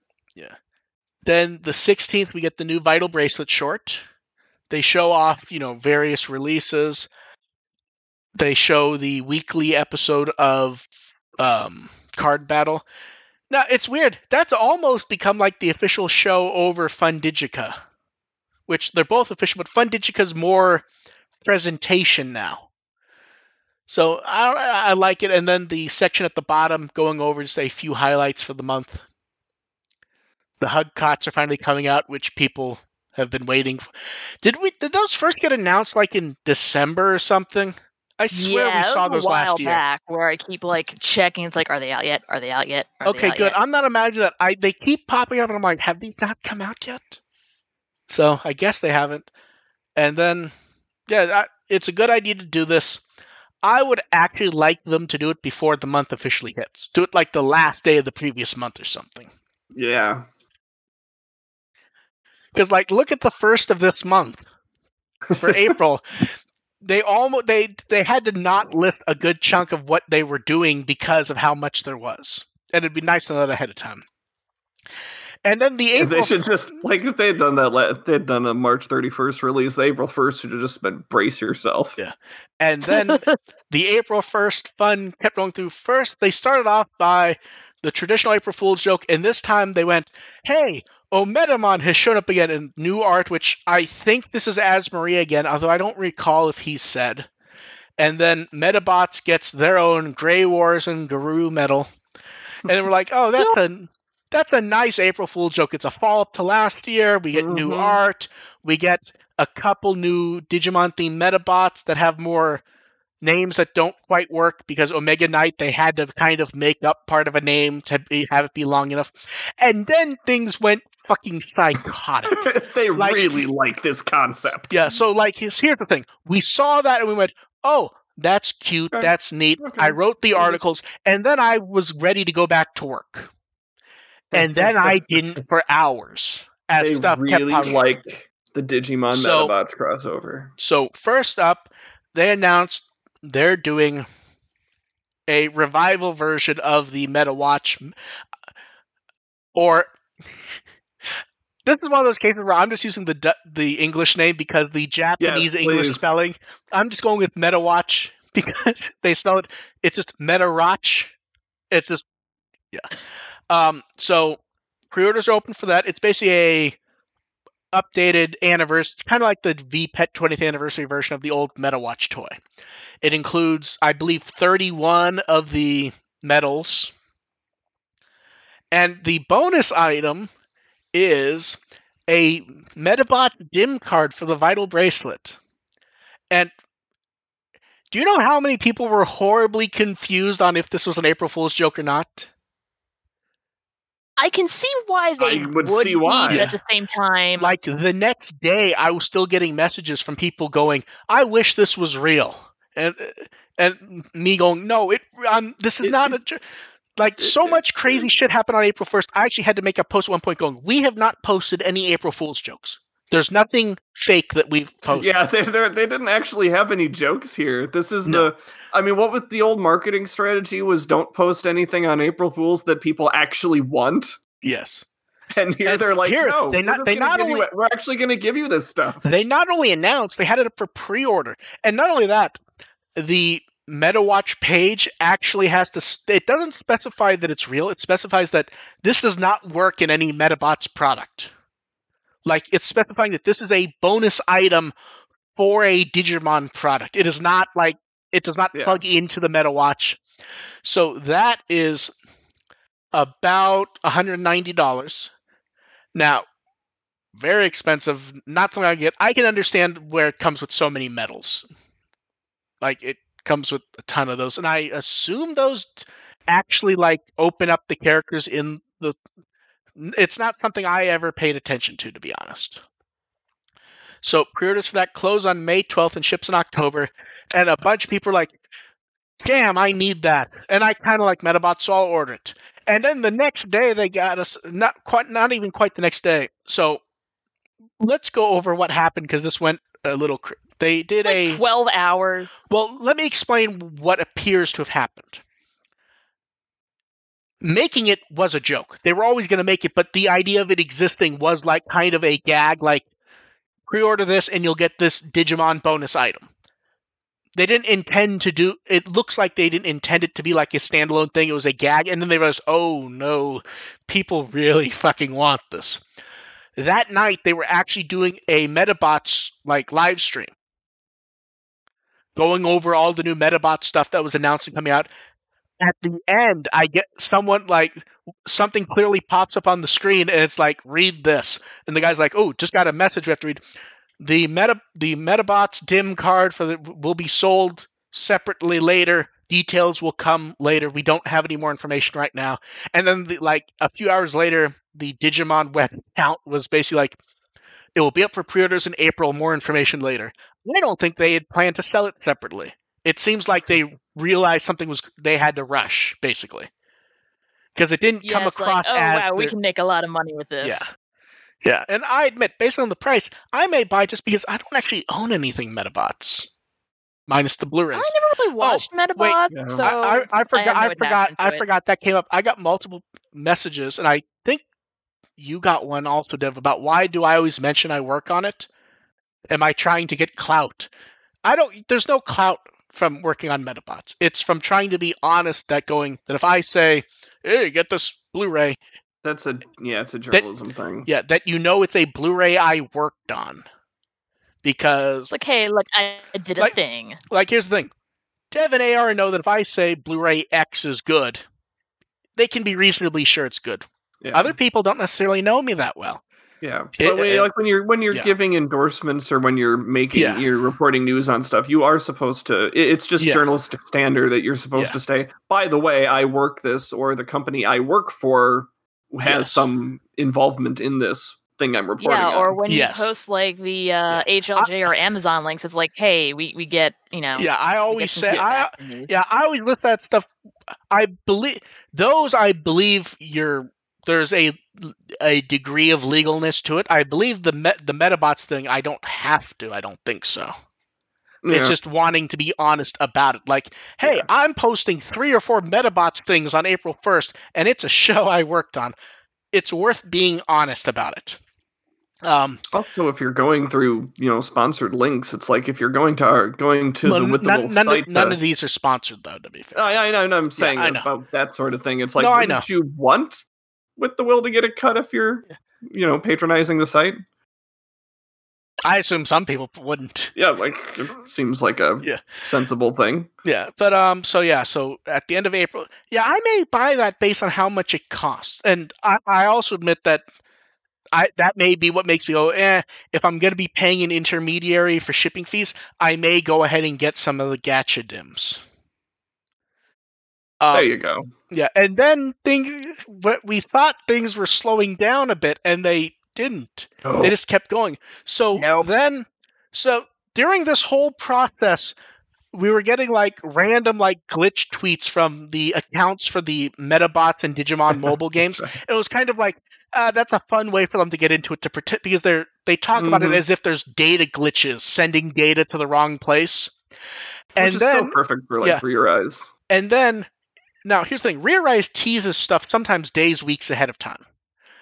Then the 16th, we get the new Vital Bracelet short. They show off, you know, various releases. They show the weekly episode of um, card battle. Now it's weird. That's almost become like the official show over Fundigica, which they're both official, but Fundigica's more presentation now. So I I like it, and then the section at the bottom going over just a few highlights for the month. The hug cots are finally coming out, which people have been waiting. For. Did we? Did those first get announced like in December or something? I swear yeah, we saw those last year. back where I keep like checking. It's like, are they out yet? Are they out yet? Are Okay, out good. yet? I'm not imagining that. I they keep popping up, and I'm like, have these not come out yet? So I guess they haven't. And then, yeah, I, it's a good idea to do this. I would actually like them to do it before the month officially hits. Do it like the last day of the previous month or something. Yeah. Because, like, look at the first of this month for April. They almost they they had to not lift a good chunk of what they were doing because of how much there was, and it'd be nice to know that ahead of time. And then the April they should just like if they had done that. la- If they had done a March 31st release, the April 1st should have just been brace yourself. Yeah. And then the April 1st fun kept going through. First, they started off by the traditional April Fool's joke, and this time they went, hey, Ometamon has shown up again in new art, which I think this is As Maria again, although I don't recall if he said. And then Medabots gets their own Grey Wars and Guru medal. And then we're like, oh, that's a that's a nice April Fool joke. It's a follow up to last year. We get new Mhm. art. We get a couple new Digimon themed Medabots that have more names that don't quite work because Omega Knight they had to kind of make up part of a name to be, have it be long enough. And then things went fucking psychotic. they Like- really like this concept. Yeah, so like here's, here's the thing. We saw that and we went, "Oh, that's cute. Okay. That's neat." Okay. I wrote the articles and then I was ready to go back to work. And then I didn't for hours as They stuff kept really popping. like the Digimon So- Medabots crossover. So first up, they announced they're doing a revival version of the Meta Watch, or this is one of those cases where I'm just using the the English name because the Japanese English spelling. I'm just going with Meta Watch because they spell it. It's just Meta Watch. It's just yeah. Um. So pre-orders are open for that. It's basically a updated anniversary, kind of like the VPET 20th anniversary version of the old MetaWatch toy. It includes, I believe, 31 of the medals. And the bonus item is a Medabot dim card for the Vital Bracelet. And do you know how many people were horribly confused on if this was an April Fool's joke or not? I can see why they I would see be, why. but at the same time, like the next day i was still getting messages from people going i wish this was real. And and me going no it um this is not a like so much crazy shit happened on april 1st i actually had to make a post at one point going we have not posted any april fool's jokes there's nothing fake that we've posted Yeah, they they they didn't actually have any jokes here. This is No. the I mean, what with the old marketing strategy was don't post anything on April Fools that people actually want. yes And here And they're like, here, no, they we're not- they not give you only- we're actually going to give you this stuff. they not only announced they had it up for pre-order and not only that the metawatch page actually has to it doesn't specify that it's real it specifies that this does not work in any medabots product like it's specifying that this is a bonus item for a digimon product it is not like it does not Yeah. plug into the Meta Watch. so that is about $190 now very expensive. Not something I get. I can understand where it comes with so many metals. Like it comes with a ton of those, and I assume those actually like open up the characters in the. It's not something I ever paid attention to, to be honest. So pre-orders for that close on May 12th and ships in October, and a bunch of people are like, "Damn, I need that," and I kind of like Metabots, so I'll order it. And then the next day they got us not quite, not even quite the next day. So let's go over what happened because this went a little. Cr- they did like a 12 hours. well. Let me explain what appears to have happened. Making it was a joke. They were always going to make it, but the idea of it existing was like kind of a gag. Like pre-order this and you'll get this Digimon bonus item. they didn't intend to do it looks like they didn't intend it to be like a standalone thing it was a gag and then they realized oh no people really fucking want this that night they were actually doing a medabots like live stream going over all the new medabot stuff that was announced and coming out at the end i get someone like something clearly pops up on the screen and it's like read this and the guy's like oh just got a message we have to read the meta the Medabots dim card for the will be sold separately later. Details will come later. We don't have any more information right now. And then the, like a few hours later, the Digimon web account was basically like it will be up for pre-orders in April, more information later. I don't think they had planned to sell it separately. It seems like they realized something was they had to rush basically. Because it didn't Yeah, come it's like, across oh as wow, we can make a lot of money with this. yeah. Yeah, and I admit, based on the price, I may buy just because I don't actually own anything Medabots, minus the I Blu-rays. never really oh, watched Medabot, Yeah. so I, I, I forgot. have no I, forgot. I it. forgot that came up. I got multiple messages, and I think you got one also, Dev, about why do I always mention I work on it? Am I trying to get clout? I don't. There's no clout from working on Medabots. It's from trying to be honest. That going that if I say, "Hey, get this Blu-ray," That's a yeah, it's a journalism thing. yeah, that you know it's a Blu-ray I worked on. Because It's like, hey, look, I I did a Like- thing. like here's the thing dev and ar know that if i say blu-ray x is good they can be reasonably sure it's good Yeah. other people don't necessarily know me that well Yeah, It- but when, it- like when you're when you're yeah. giving endorsements or when you're making Yeah. you're reporting news on stuff, you are supposed to. It's just Yeah. journalistic standard that you're supposed Yeah. to say. By the way, I work this, or the company I work for has Yes. some involvement in this thing I'm reporting. Yeah, or on. when Yes. you post like the uh, HLJ or Amazon links, it's like, hey, we, we get you know. yeah i always say i feedback from these. yeah i always list that stuff i believe those i believe you're there's a a degree of legalness to it i believe the met, the medabots thing i don't have to i don't think so Yeah. It's just wanting to be honest about it. Like, hey, Yeah. I'm posting three or four Medabots things on April 1st, and it's a show I worked on. It's worth being honest about it. Um, also if you're going through you know sponsored links, it's like if you're going to our, going to well, the with the none, site. of, none uh, of these are sponsored, though. To be fair, I, I know, know, I'm saying I know. about that sort of thing. It's like, No, I wouldn't you want with the will to get a cut if you're, you know, patronizing the site? I assume some people wouldn't. Yeah, like it seems like a Yeah. sensible thing. Yeah, but um, so yeah, so at the end of April, yeah, I may buy that based on how much it costs, and I, I also admit that I that may be what makes me go, eh. If I'm going to be paying an intermediary for shipping fees, I may go ahead and get some of the gacha dims. Um, there you go. yeah, and then things, we thought things were slowing down a bit, and they didn't. They just kept going. So Nope. then, so during this whole process, we were getting like random like glitch tweets from the accounts for the Medabots and Digimon mobile games. It was kind of like uh, that's a fun way for them to get into it to protect because they're they talk about it Mhm. as if there's data glitches sending data to the wrong place. Which and is then so perfect for like yeah. for your eyes. and then now here's the thing: Rearise teases stuff sometimes days, weeks ahead of time.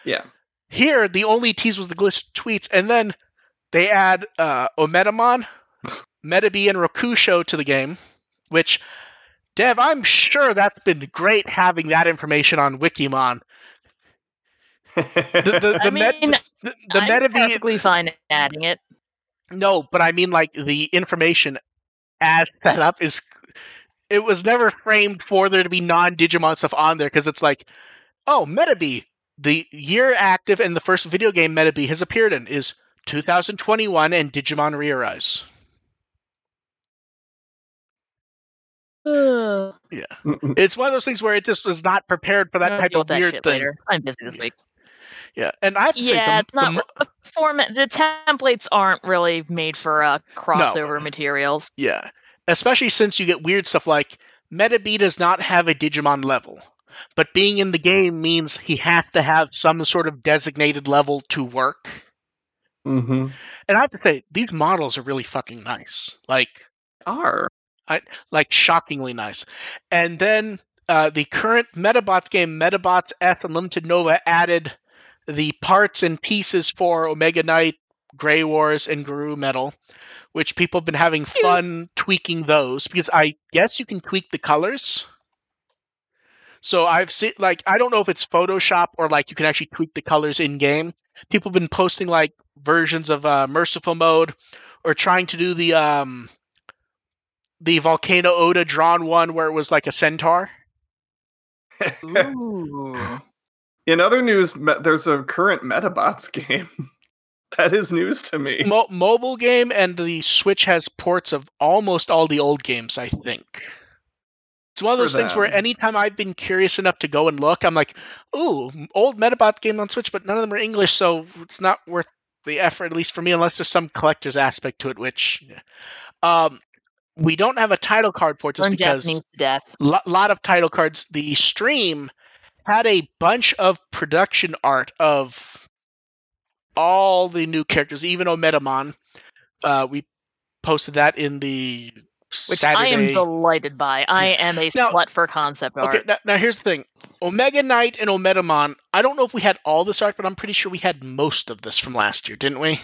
Yeah. Here, the only tease was the glitch tweets, and then they add uh, Ometamon, Metabee, and Rokusho to the game, which, Dev, I'm sure that's been great having that information on Wikimon. The, the, I the, Met- mean, the, the I'm Metabee, perfectly fine adding it. no, but I mean like the information as set up is. It was never framed for there to be non-Digimon stuff on there because it's like, oh, Metabee, the year active and the first video game Metabee has appeared in is 2021 and Digimon Rearise. Ugh. It's one of those things where it just was not prepared for that I'll type of that weird thing. later. I'm busy this week. Yeah, and I have to say, Yeah, the, it's not the the format. The templates aren't really made for uh, crossover materials. Yeah, especially since you get weird stuff like Metabee does not have a Digimon level, but being in the game means he has to have some sort of designated level to work. hmm And I have to say, these models are really fucking nice. Like, Are like shockingly nice. And then uh, the current Medabots game, Medabots F Unlimited Nova, added the parts and pieces for Omega Knight, Grey Wars, and Guru Metal, which people have been having fun tweaking those because I guess you can tweak the colors. So I've seen like I don't know if it's Photoshop or like you can actually tweak the colors in game. People have been posting like versions of uh, merciful mode or trying to do the um the Volcano Ota drawn one where it was like a centaur. Ooh. In other news, there's a current Medabots game. that is news to me. Mo- mobile game and the Switch has ports of almost all the old games, I think. It's one of those things where them. anytime I've been curious enough to go and look, I'm like, ooh, old Medabot game on Switch, but none of them are English, so it's not worth the effort, at least for me, unless there's some collector's aspect to it, which um, we don't have a title card for it just Learn because Japanese to death. a lot of title cards. The stream had a bunch of production art of all the new characters, even Ometamon. Uh, we posted that in the Which Saturday. I am delighted by. I am a Now- slut for concept art. Okay, now, now here's the thing. Omega Knight and Ometamon, I don't know if we had all this art, but I'm pretty sure we had most of this from last year, didn't we?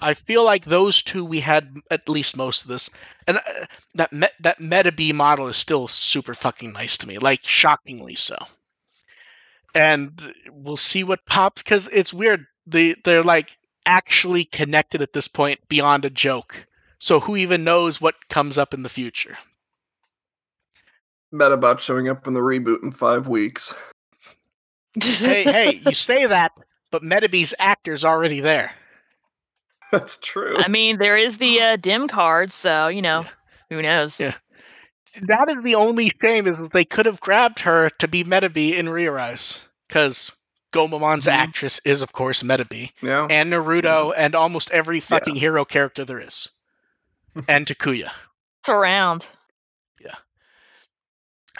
I feel like those two we had at least most of this, and uh, that me- that Metabee model is still super fucking nice to me, like shockingly so. And we'll see what pops because it's weird. They they're like actually connected at this point beyond a joke. So who even knows what comes up in the future? Medabots showing up in the reboot in five weeks. hey, hey, you say that, but Metabee's actor's already there. That's true. I mean, there is the uh, dim card, so you know, who knows? Yeah. That is the only shame is, is they could have grabbed her to be Metabee in Rearise. Because Gomamon's Mhm. actress is, of course, Metabee. yeah. And Naruto and almost every fucking hero character there is. and Takuya. It's around. Yeah.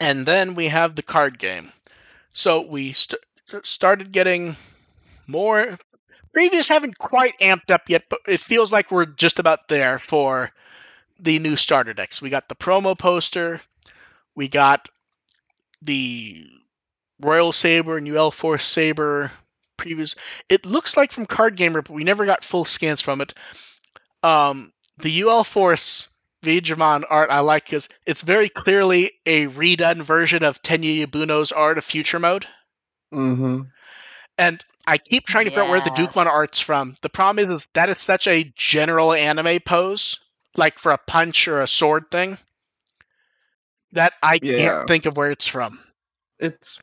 And then we have the card game. So we st- started getting more. Previous haven't quite amped up yet, but it feels like we're just about there for the new starter decks. We got the promo poster. We got the Royal Saber and UL Force Saber previews. It looks like from Card Gamer, but we never got full scans from it. Um, the UL Force Vegemon art I like because it's very clearly a redone version of Tenya Yabuno's art of Future Mode. Mm-hmm. And I keep trying to figure out where the Yes. Dukemon art's from. The problem is, is that is such a general anime pose, like for a punch or a sword thing, that I Yeah. can't think of where it's from. It's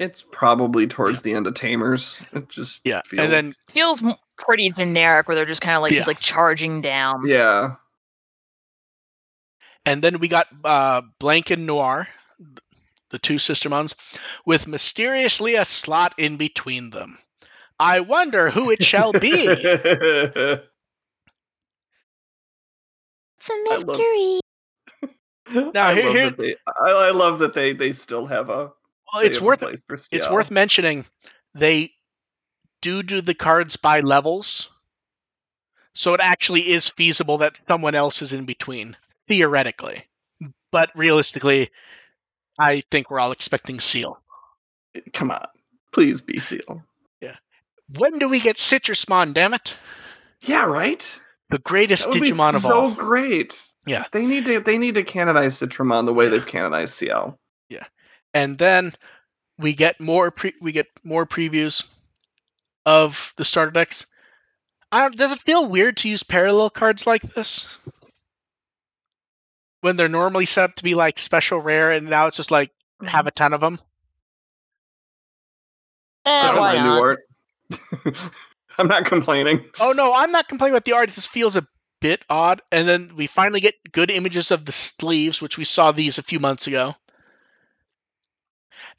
it's probably towards the end of Tamers. It just Yeah, feels, and then Feels pretty generic, where they're just kind of like Yeah. he's like charging down. yeah, and then we got uh, Blanc and Noir, the two sister mons, with mysteriously a slot in between them. I wonder who it shall be. It's a I love- mystery. Now, I here- love here- that they. I, I love that they they still have a. Well, it's have a worth place for it's worth mentioning they do do the cards by levels so it actually is feasible that someone else is in between theoretically but realistically i think we're all expecting Ciel Come on, please be Ciel. Yeah. When do we get citrusmon damn it Yeah, right. The greatest That would be digimon of so all great. Yeah. they need to they need to canonize Citramon the way they've canonized Ciel. Yeah. and then we get more pre- we get more previews of the starter decks. I don't, does it feel weird to use parallel cards like this when they're normally set up to be like special rare, and now it's just like have a ton of them? Eh, That's why my not? new art. I'm not complaining. Oh no, I'm not complaining about the art. It just feels a bit odd. And then we finally get good images of the sleeves, which we saw these a few months ago.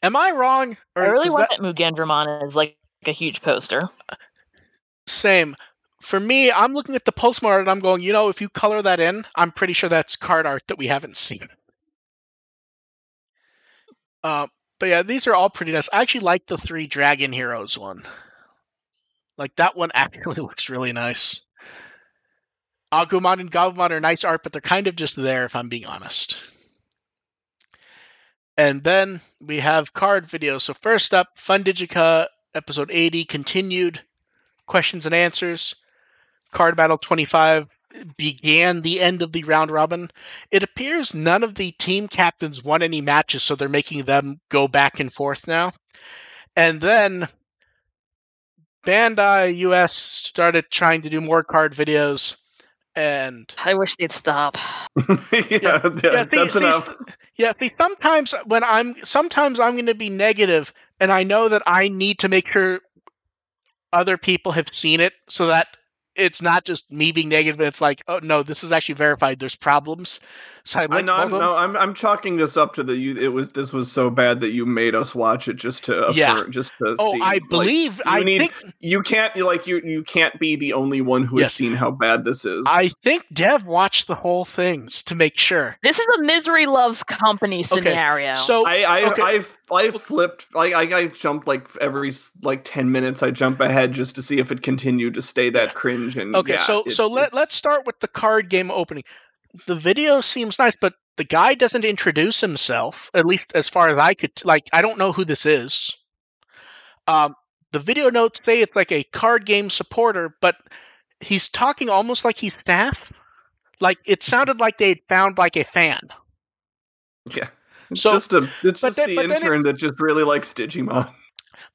Am I wrong? I really does want that- that, Mugendramon as like a huge poster. Same. For me, I'm looking at the Pulsar art and I'm going, you know, if you color that in, I'm pretty sure that's card art that we haven't seen. Uh, but yeah, these are all pretty nice. I actually like the three Dragon Heroes one. Like that one actually looks really nice. Agumon and Gabumon are nice art, but they're kind of just there if I'm being honest. And then we have card videos. So first up, Fun Digica episode 80 continued questions and answers. Card Battle 25 began the end of the round robin, it appears none of the team captains won any matches, so they're making them go back and forth now. And then Bandai US started trying to do more card videos, and I wish they'd stop. yeah, yeah, yeah, see- that's see, enough. yeah, see, sometimes when I'm sometimes I'm going to be negative, and I know that I need to make sure other people have seen it, so that it's not just me being negative. It's like, oh no, this is actually verified. There's problems. So I, I link know, both I'm, no, I'm I'm chalking this up to the you. It was this was so bad that you made us watch it just to Yeah. affirm- just to Oh, see. I like, believe. I need- think. you can't you like you you can't be the only one who Yes. has seen how bad this is. I think Dev watched the whole things to make sure. This is a misery loves company scenario. So I I okay. I've I flipped like I, I jumped like every like ten minutes I jump ahead just to see if it continued to stay that cringe and Okay, yeah, so it's- so let let's start with the card game opening. The video seems nice, but the guy doesn't introduce himself. At least as far as I could like, I don't know who this is. Um, the video notes say it's like a card game supporter, but he's talking almost like he's staff. Like it sounded like they'd found like a fan. yeah. It's so- just a it's just then- the but then it- intern that just really likes Digimon.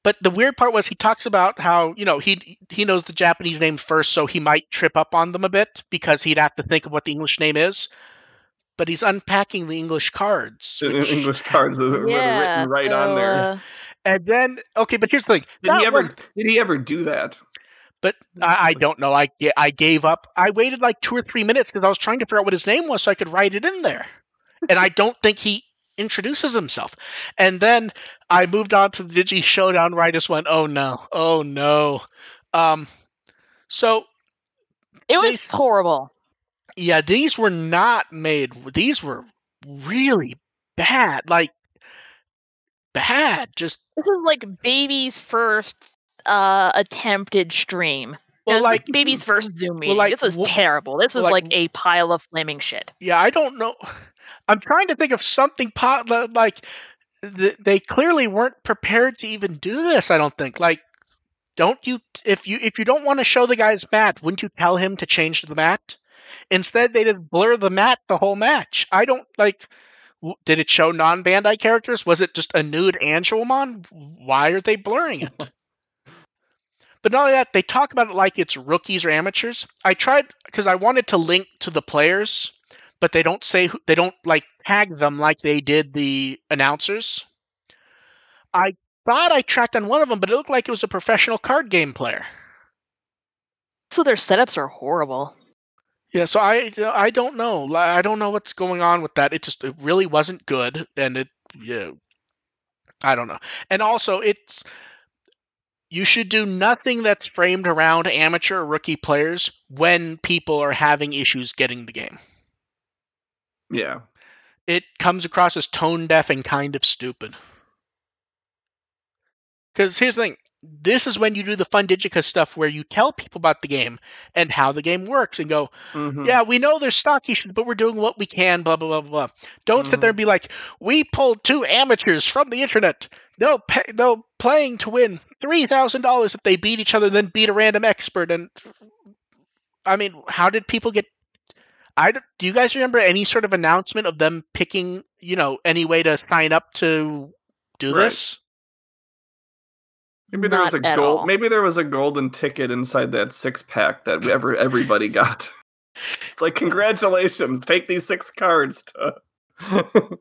But the weird part was he talks about how you know he he knows the Japanese name first, so he might trip up on them a bit because he'd have to think of what the English name is. But he's unpacking the English cards, which- English cards that were yeah, written right on there. uh, and then okay. But here's the thing: Did he ever was- did he ever do that? but I, I don't know. I I gave up. I waited like two or three minutes because I was trying to figure out what his name was so I could write it in there, and I don't think he introduces himself. And then I moved on to the Digi Showdown where I just went, "Oh no, oh no." Um, so it was These- horrible. yeah, these were not made. These were really bad. Like bad. Just This is like baby's first uh attempted stream. Well, is like baby's first Zoom meeting. like, this was terrible. This was like- like, a pile of flaming shit. yeah. I don't know. I'm trying to think of something po- like th- they clearly weren't prepared to even do this. I don't think. Like, don't you? If you if you don't want to show the guy's mat, wouldn't you tell him to change the mat? Instead, they just blur the mat the whole match. I don't like. w- Did it show non-Bandai characters? Was it just a nude Angelmon? Why are they blurring it? But not only that, they talk about it like it's rookies or amateurs. I tried because I wanted to link to the players, but they don't say who, they don't like tag them like they did the announcers. I thought I tracked on one of them, but it looked like it was a professional card game player. So their setups are horrible. Yeah, so I I don't know. I don't know what's going on with that. It just it really wasn't good, and it yeah, I don't know. And also, it's you should do nothing that's framed around amateur or rookie players when people are having issues getting the game. Yeah. It comes across as tone deaf and kind of stupid. Because here's the thing. This is when you do the fun Digica stuff where you tell people about the game and how the game works and go, Mhm. yeah, we know there's stock issues, but we're doing what we can, blah, blah, blah, blah. Don't sit there and be like, we pulled two amateurs from the internet. No, pay, no playing to win $3,000 if they beat each other, then beat a random expert. And I mean, how did people get. I, don't- you guys remember any sort of announcement of them picking, you know, any way to sign up to do Right. this? Maybe there was a gold. all. Maybe there was a golden ticket inside that six pack that ever everybody got. It's like congratulations, take these six cards. To...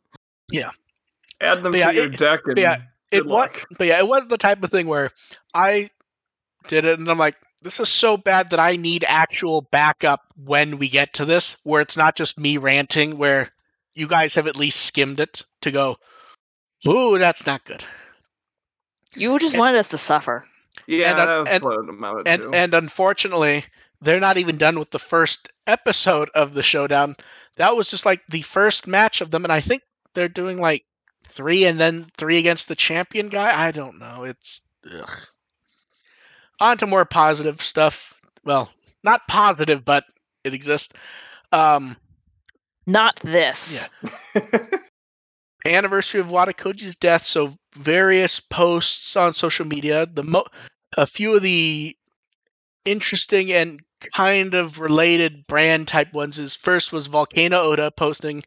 Yeah. Add them But yeah, to your it- deck and yeah, good it was, but yeah, it was the type of thing where I did it, and I'm like, this is so bad that I need actual backup when we get to this, where it's not just me ranting, where you guys have at least skimmed it to go, ooh, that's not good. You just wanted us to suffer. Yeah, and, that was and- what And and unfortunately, they're not even done with the first episode of the showdown. That was just like the first match of them, and I think they're doing like three and then three against the champion guy. I don't know. It's ugh. on to more positive stuff. Well, not positive, but it exists. Um, Not this. Yeah. anniversary of Wada Kouji's death, so various posts on social media. The mo- a few of the interesting and kind of related brand type ones is first was Volcano Ota posting.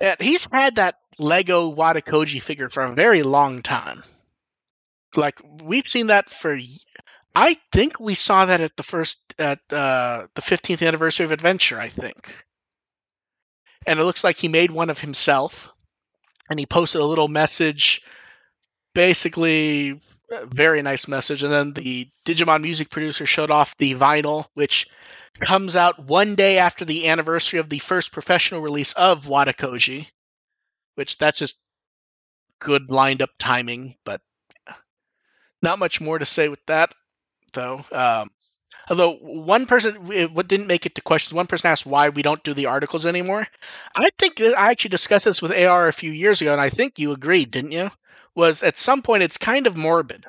And he's had that Lego Wada Kouji figure for a very long time. Like we've seen that for. I think we saw that at the first at uh, the 15th anniversary of Adventure. I think, and it looks like he made one of himself, and he posted a little message, basically a very nice message. And then the Digimon music producer showed off the vinyl, which comes out one day after the anniversary of the first professional release of Wada Kouji, which that's just good lined up timing, but not much more to say with that, though. Um, although one person, what didn't make it to questions, one person asked why we don't do the articles anymore. I think that I actually discussed this with AR a few years ago, and I think you agreed, didn't you? Was at some point it's kind of morbid,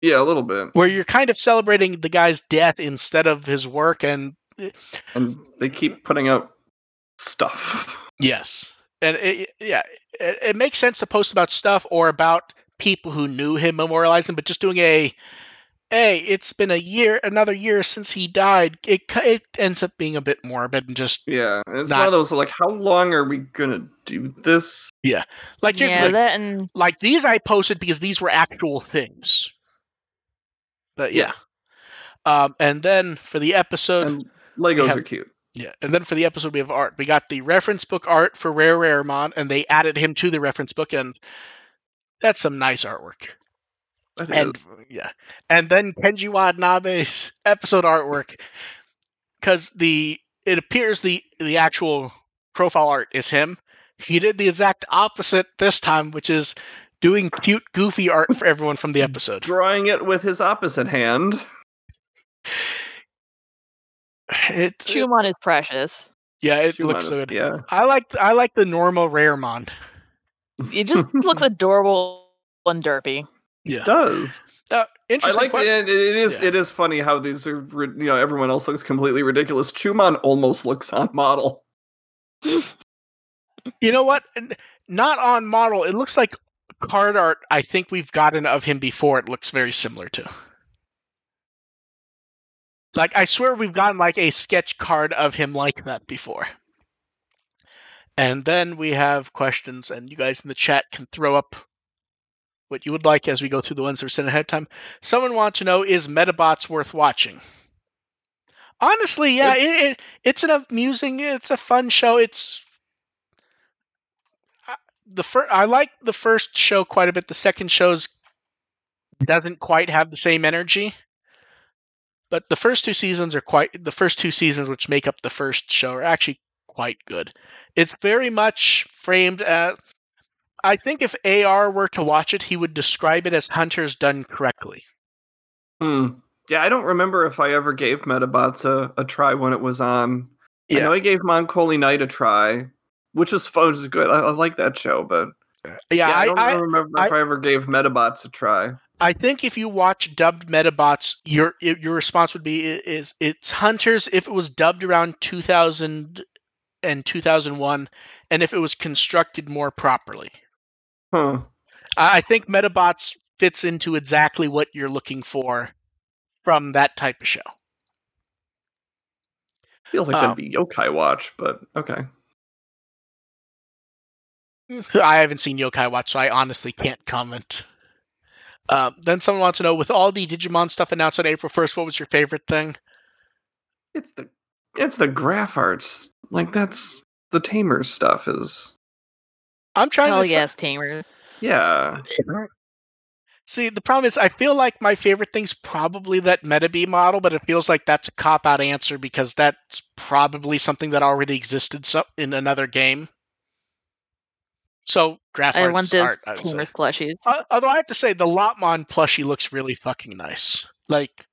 Yeah, a little bit. where you're kind of celebrating the guy's death instead of his work, and And they keep putting out stuff. Yes, and it, yeah, it, it makes sense to post about stuff or about people who knew him, memorializing. But just doing a, hey, it's been a year, another year since he died. It it ends up being a bit morbid and just Yeah, it's Not- one of those like, how long are we gonna do this? Yeah, like here's yeah, the- that and like these I posted because these were actual things. But yeah, um, and then for the episode, and Legos have- are cute. Yeah, and then for the episode we have art. We got the reference book art for Rare Raremon, and they added him to the reference book, and that's some nice artwork. And yeah, and then Kenji Watanabe's episode artwork, because the it appears the the actual profile art is him. He did the exact opposite this time, which is doing cute, goofy art for everyone from the episode. drawing it with his opposite hand. It, it- Chumon is precious. yeah, it Chumon looks is- so good. Yeah, I like I like the normal Raremon. It just looks adorable and derpy. Yeah. it does. Uh, I like que- it. It is. Yeah. It is funny how these are. You know, everyone else looks completely ridiculous. Chumon almost looks on model. You know what? Not on model. It looks like card art. I think we've gotten of him before. It looks very similar to. Like I swear we've gotten like a sketch card of him like that before. And then we have questions, and you guys in the chat can throw up what you would like as we go through the ones that are sent ahead of time. Someone wants to know: Is Medabots worth watching? Honestly, yeah, it, it, it's an amusing, it's a fun show. It's the first I like the first show quite a bit. The second show's doesn't quite have the same energy. But the first two seasons are quite the first two seasons which make up the first show are actually quite good. It's very much framed as I think if AR were to watch it, he would describe it as Hunters done correctly. Hmm. Yeah, I don't remember if I ever gave Medabots a, a try when it was on. Yeah. I know I gave Mon Colle Knight a try, which was fun. Which is good. I, I like that show, but Yeah, yeah, I, I, don't I, remember if I ever gave Medabots a try. I think if you watch dubbed Medabots, your your response would be is it's Hunters if it was dubbed around 2000 and 2001, and if it was constructed more properly. Huh. I think Medabots fits into exactly what you're looking for from that type of show. Feels like Um, that'd be Yokai Watch, but okay. I haven't seen Yokai Watch, so I honestly can't comment. Um, then someone wants to know, with all the Digimon stuff announced on April 1st, what was your favorite thing? It's the it's the graph arts. Like that's the tamer stuff is I'm trying Hell to yes, Tamer. yeah. See, the problem is, I feel like my favorite thing's probably that Metabee model, but it feels like that's a cop out answer because that's probably something that already existed so- in another game. So, graph I arts want those art, I would Tamer say. plushies. Uh, although I have to say, the Lopmon plushie looks really fucking nice. Like,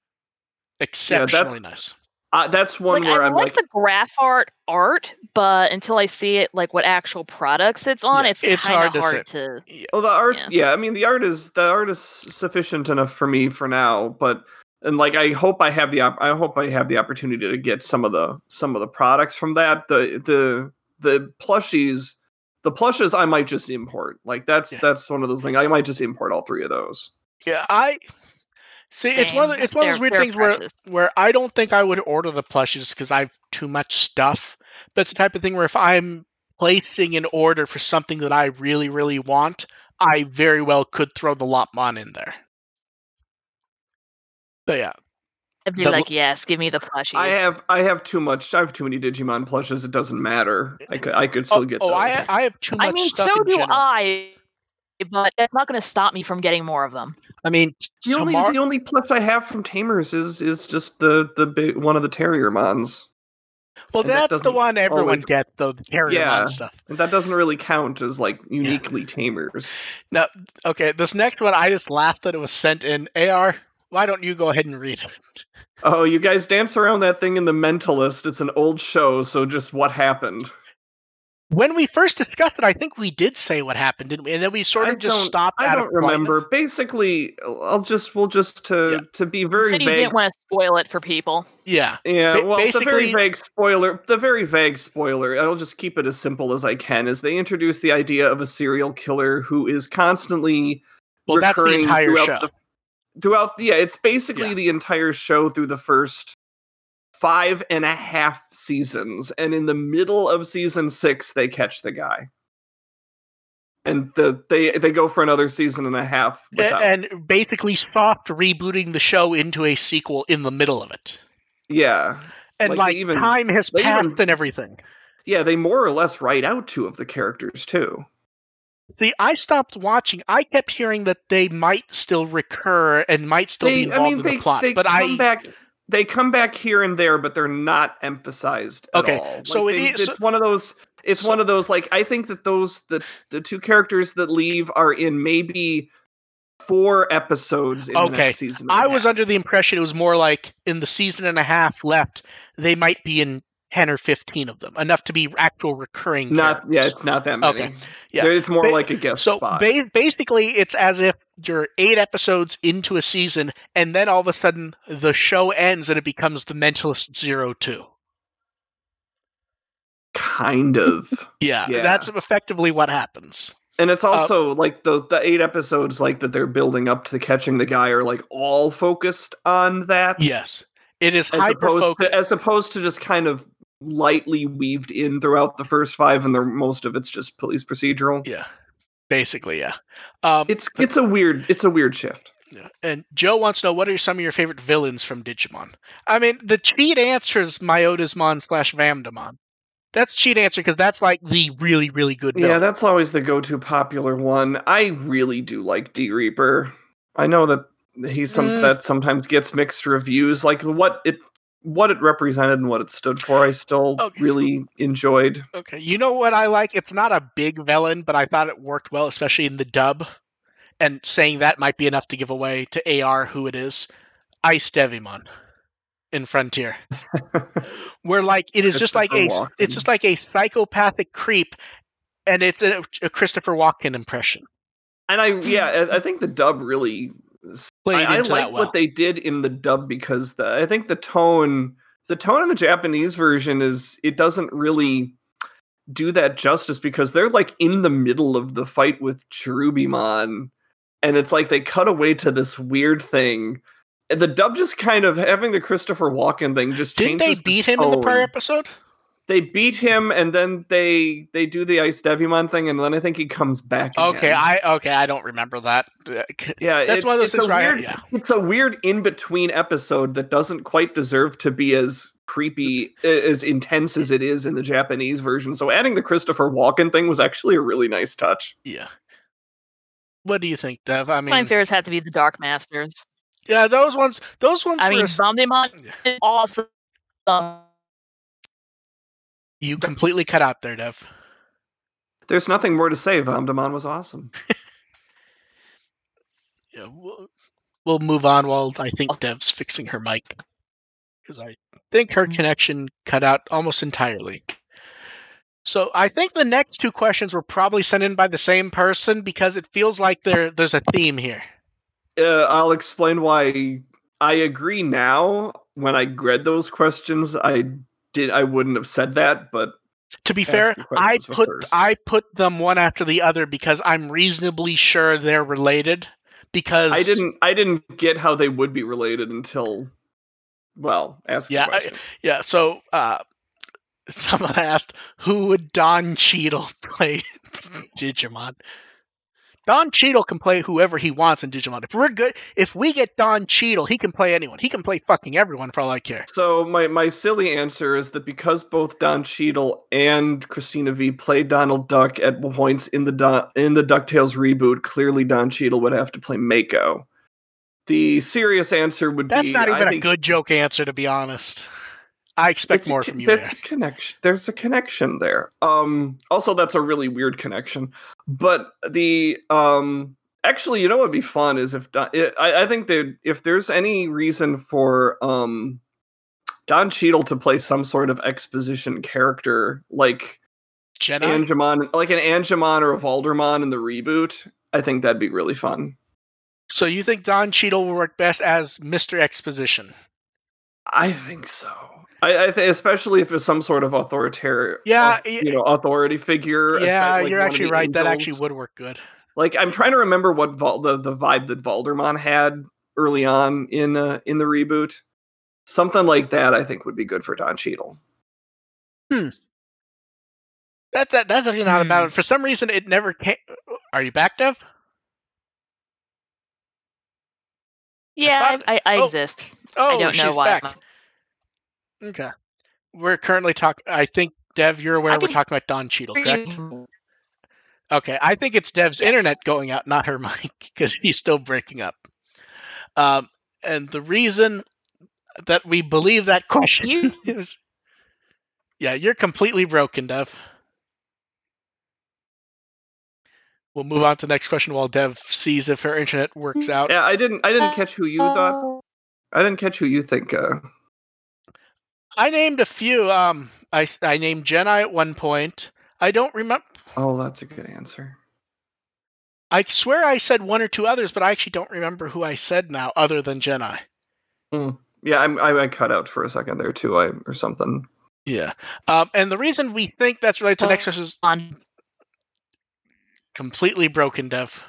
exceptionally nice. Uh, that's one like, where I I'm like, like, the graph art art, but until I see it, like what actual products it's on, Yeah, it's, it's hard to hard say. to. well, the art. Yeah. Yeah. I mean, the art is the art is sufficient enough for me for now, but and like I hope I have the op- I hope I have the opportunity to get some of the some of the products from that. The the the plushies. The plushes I might just import. Like that's Yeah. that's one of those things. I might just import all three of those. Yeah, I. See, it's one of Same. the, it's one of those weird they're things where precious. where I don't think I would order the plushes because I have too much stuff. But it's the type of thing where if I'm placing an order for something that I really really want, I very well could throw the Lopmon in there. But yeah, I'd be The- like, yes, give me the plushies. I have I have too much. I have too many Digimon plushes. It doesn't matter. I could I could oh, still oh, get oh those. I I have too much stuff. I mean, stuff so in do general. I, but that's not going to stop me from getting more of them. I mean, the only the only plush I have from Tamers is is just the the big one of the Terriermons. well, and that that's the one everyone always- gets though the Terrier Yeah. stuff. And that doesn't really count as like uniquely Tamers. Now, okay, this next one I just laughed that it was sent in. Ar, why don't you go ahead and read it? Oh, you guys dance around that thing in the Mentalist. It's an old show, so just what happened? When we first discussed it, I think we did say what happened, didn't we? And then we sort I of just stopped. I out don't of remember. politeness. Basically, I'll just we'll just to Yeah. to be You very said you vague. didn't want to spoil it for people. Yeah, Yeah, Ba- well, the very vague spoiler, the very vague spoiler, I'll just keep it as simple as I can, is they introduce the idea of a serial killer who is constantly well, that's the entire show. The, throughout, yeah, it's basically Yeah. the entire show through the first five and a half seasons, and in the middle of season six, they catch the guy, and the they they go for another season and a half. Without, and basically soft rebooting the show into a sequel in the middle of it. yeah, And Like, like, even- time has passed even- and everything. yeah, they more or less write out two of the characters too. See, I stopped watching. I kept hearing that they might still recur and might still be involved I mean, in they, the plot. they but come I back. They come back here and there, but they're not emphasized at Okay, all. so Like, it they- is- It's one of those. It's so- one of those. Like I think that those the the two characters that leave are in maybe four episodes in the Okay, next season. and I was half. under the impression it was more like in the season and a half left, they might be in ten or fifteen of them, enough to be actual recurring. not. Yeah, it's not that many. Okay, yeah. It's more Ba- like a gift So spot. ba- basically, it's as if you're eight episodes into a season, and then all of a sudden the show ends and it becomes the Mentalist Zero Two. kind of. Yeah, Yeah. that's effectively what happens. And Uh, it's also like the the eight episodes like that they're building up to catching the guy are like all focused on that. Yes, it is hyper focused. as opposed to just kind of lightly weaved in throughout the first five, and the most of it's just police procedural. Yeah, basically, yeah. Um, It's it's a weird it's a weird shift. Yeah. And Joe wants to know what are some of your favorite villains from Digimon? I mean, the cheat answer is Myotismon slash Vamdemon. That's cheat answer because that's like the really, really good Yeah, that's always the go-to popular one. I really do like D Reaper. I know that he's some Mm. that sometimes gets mixed reviews. Like what it what it represented and what it stood for, I still Okay. really enjoyed. okay. You know what I like? It's not a big villain, but I thought it worked well, especially in the dub. And saying that might be enough to give away to AR who it is. Ice Devimon in Frontier. Where like it is just like a Walken. it's just like a psychopathic creep and it's a, a Christopher Walken impression. and I yeah, I- I think the dub really Played I, I like well. what they did in the dub because the I think the tone the tone in the Japanese version is it doesn't really do that justice because they're like in the middle of the fight with Cherubimon and it's like they cut away to this weird thing. And the dub just kind of having the Christopher Walken thing just Didn't they beat him in the prior episode? They beat him and then they they do the Ice Devimon thing and then I think he comes back. Okay, again. I okay, I don't remember that. Uh, Yeah, That's it's, one of those it's things a I- weird, yeah. it's a weird in between episode that doesn't quite deserve to be as creepy, as intense as it is in the Japanese version. So adding the Christopher Walken thing was actually a really nice touch. Yeah. What do you think, Dev? I mean, My favorites have to be the Dark Masters. yeah, those ones, those ones. I were mean, s- Vamdemon Yeah. is awesome. You completely cut out there, Dev. There's nothing more to say. Vamdemon was awesome. Yeah, we'll, we'll move on while I think Dev's fixing her mic because I think her connection cut out almost entirely. So I think the next two questions were probably sent in by the same person because it feels like there there's a theme here. Uh, I'll explain why I agree now. When I read those questions, I did. I wouldn't have said that, but To be fair, I put first. I put them one after the other because I'm reasonably sure they're related, because I didn't I didn't get how they would be related until well, ask Yeah, I- Yeah, so uh, someone asked who would Don Cheadle play Digimon. Don Cheadle can play whoever he wants in Digimon. If we're good, if we get Don Cheadle, he can play anyone. He can play fucking everyone for all I care. So my, my silly answer is that because both Don Cheadle and Christina Vee played Donald Duck at points in the Don, in the Ducktales reboot, clearly Don Cheadle would have to play Mako. The serious answer would That's be That's not even a think good joke answer, to be honest. I expect it's a more co- from you That's there. a connection. There's a connection there. Um. Also, that's a really weird connection. But the um. Actually, you know what would be fun is if Don, it, I, I think that if there's any reason for um, Don Cheadle to play some sort of exposition character like Gennai? Angemon, like an Angemon or a Valdurmon in the reboot, I think that'd be really fun. so you think Don Cheadle will work best as Mr. Exposition? I think so. I, I th- especially if it's some sort of authoritarian, Yeah, au- y- you know, authority figure. Yeah, like you're actually the right. That actually would work good. Like I'm trying to remember what Val- the the vibe that Valdurmon had early on in uh, in the reboot. Something like that, I think, would be good for Don Cheadle. That's that. That's actually not Hmm. about it. For some reason, it never came. Are you back, Dev? Yeah, thought- I, I, I oh, exist. Oh, I don't know she's why. back. Okay. We're currently talking. I think Dev, you're aware we're talking about Don Cheadle, correct? I'm Okay. I think it's Dev's Yes. internet going out, not her mic, because he's still breaking up. Um, and the reason that we believe that question You- is, yeah, you're completely broken, Dev. We'll move on to the next question while Dev sees if her internet works out. Yeah, I didn't I didn't catch who you thought. I didn't catch who you think. Uh, I named a few. Um, I I named Gennai at one point. I don't remember. oh, that's a good answer. I swear I said one or two others, but I actually don't remember who I said now, other than Gennai. Yeah, I'm, I I cut out for a second there too. I or something. Yeah. Um, and the reason we think that's related to the next is on completely broken, Dev.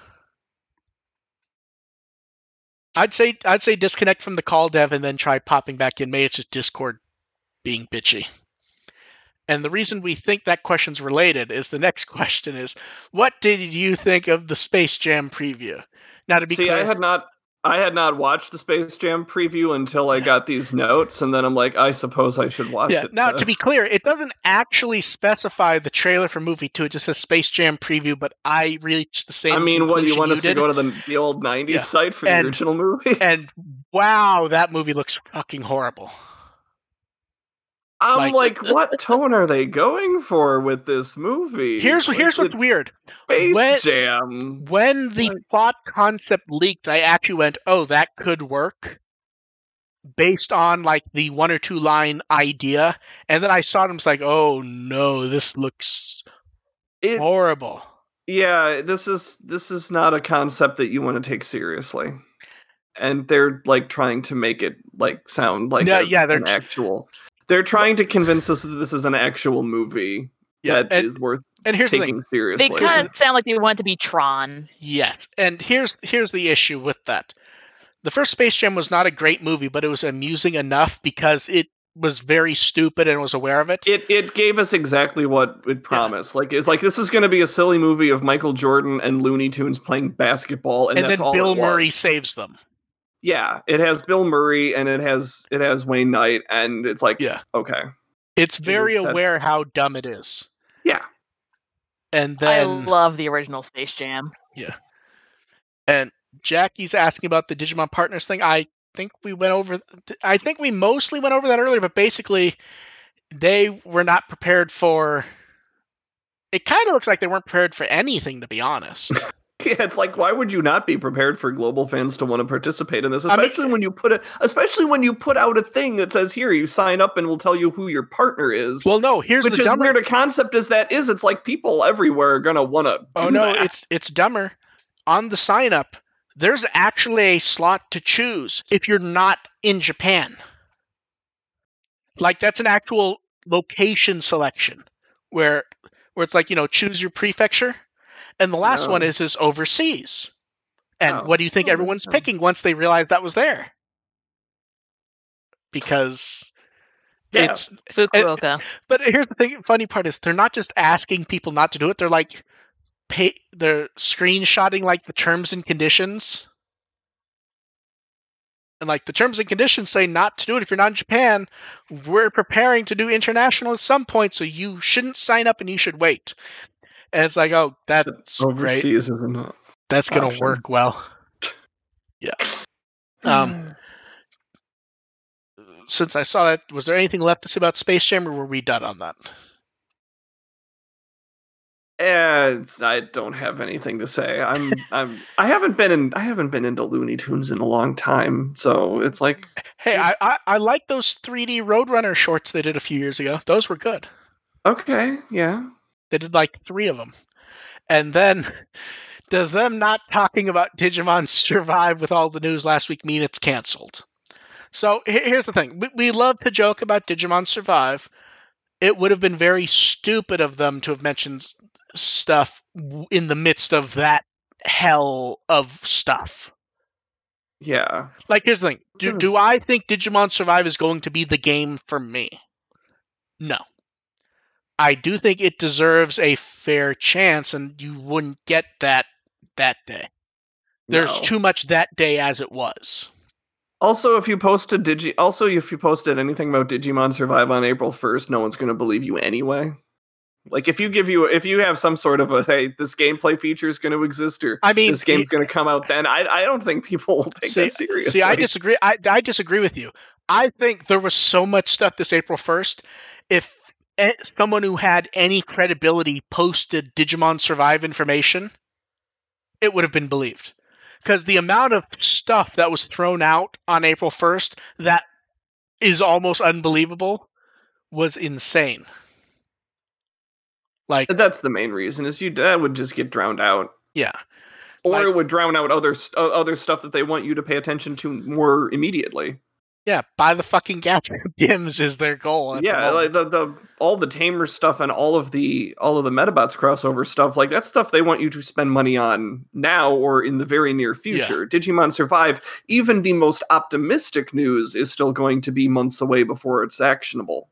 I'd say I'd say disconnect from the call, Dev, and then try popping back in. Maybe it's just Discord being bitchy. And the reason we think that question's related is the next question is, what did you think of the Space Jam preview? Now, to be See, clear, I had not I had not watched the Space Jam preview until I got these notes, and then I'm like, I suppose I should watch yeah. it. Now, to be clear, it doesn't actually specify the trailer for movie two. It just says Space Jam preview. But I reached the same. I mean, what you want us to did. go to the the old '90s Yeah. site for the And- original movie? And wow, that movie looks fucking horrible. I'm like- like, what tone are they going for with this movie? Here's Like, here's what's weird. Space when- Jam. When the Like- plot concept leaked, I actually went, "Oh, that could work." Based on like the one or two line idea, and then I saw it and was like, "Oh no, this looks It, horrible." yeah, this is this is not a concept that you want to take seriously. And they're like trying to make it like sound like No, a- yeah, they're an actual. They're trying to convince us that this is an actual movie Yeah, that is and, worth and here's the taking thing. seriously. they kind of sound like they want it to be Tron. Yes, and here's here's the issue with that. The first Space Jam was not a great movie, but it was amusing enough because it was very stupid and was aware of it. it it gave us exactly what it promised. Like it's like this is going to be a silly movie of Michael Jordan and Looney Tunes playing basketball, and, and that's then all Bill. Murray saves them. Yeah, it has Bill Murray and it has it has Wayne Knight, and it's like Yeah. okay, It's very that's- aware how dumb it is. yeah. And then I love the original Space Jam. Yeah. And Jackie's asking about the Digimon partners thing. I think we went over I think we mostly went over that earlier, but basically they were not prepared for it kind of looks like they weren't prepared for anything to be honest. Yeah, it's like why would you not be prepared for global fans to want to participate in this, I mean- especially when you put it, especially when you put out a thing that says here you sign up and we'll tell you who your partner is. well, no, here's which the is dumber weird a concept as that is. It's like people everywhere are gonna want to. Oh no, it's it's dumber. On the sign up, there's actually a slot to choose if you're not in Japan. Like that's an actual location selection where where it's like, you know, choose your prefecture. And the last No. one is is overseas. And Oh. what do you think Oh, everyone's picking once they realize that was there? Because Yeah. it's Fukuoka. But here's the thing: funny part is they're not just asking people not to do it; they're like, pay, they're screenshotting like the terms and conditions, and like the terms and conditions say not to do it if you're not in Japan. We're preparing to do international at some point, so you shouldn't sign up and you should wait. And it's like, oh, that's great. Overseas isn't? That's gonna option. work well. Yeah. Um, since I saw that, was there anything left to say about Space Jam, or were we done on that? It's- I don't have anything to say. I'm I'm I haven't been in I haven't been into Looney Tunes in a long time, so it's like Hey, I, I, I like those 3D Roadrunner shorts they did a few years ago. Those were good. okay, yeah. They did like three of them. And then, does them not talking about Digimon Survive with all the news last week mean it's canceled? So here's the thing we, we love to joke about Digimon Survive. It would have been very stupid of them to have mentioned stuff in the midst of that hell of stuff. Yeah. Like, here's the thing: do do I think Digimon Survive is going to be the game for me? No. I do think it deserves a fair chance, and you wouldn't get that that day. There's no. too much that day as it was. Also, if you posted Digi also if you posted anything about Digimon Survive on April 1st, no one's going to believe you anyway. Like if you give you if you have some sort of a hey, this gameplay feature is going to exist or I mean, this game's going to come out then, I I don't think people will take see, that seriously. see, I disagree. I, I disagree with you. I think there was so much stuff this April first. If someone who had any credibility posted Digimon Survive information, it would have been believed. Because the amount of stuff that was thrown out on April first that is almost unbelievable was insane. Like, That's the main reason is you that would just get drowned out. yeah. Or Like- it would drown out other uh, other stuff that they want you to pay attention to more immediately. Yeah, buy the fucking Dims is their goal. at the yeah, like the, the all the tamer stuff and all of the all of the Medabots crossover stuff, like that stuff they want you to spend money on now or in the very near future. Digimon Survive, even the most optimistic news is still going to be months away before it's actionable.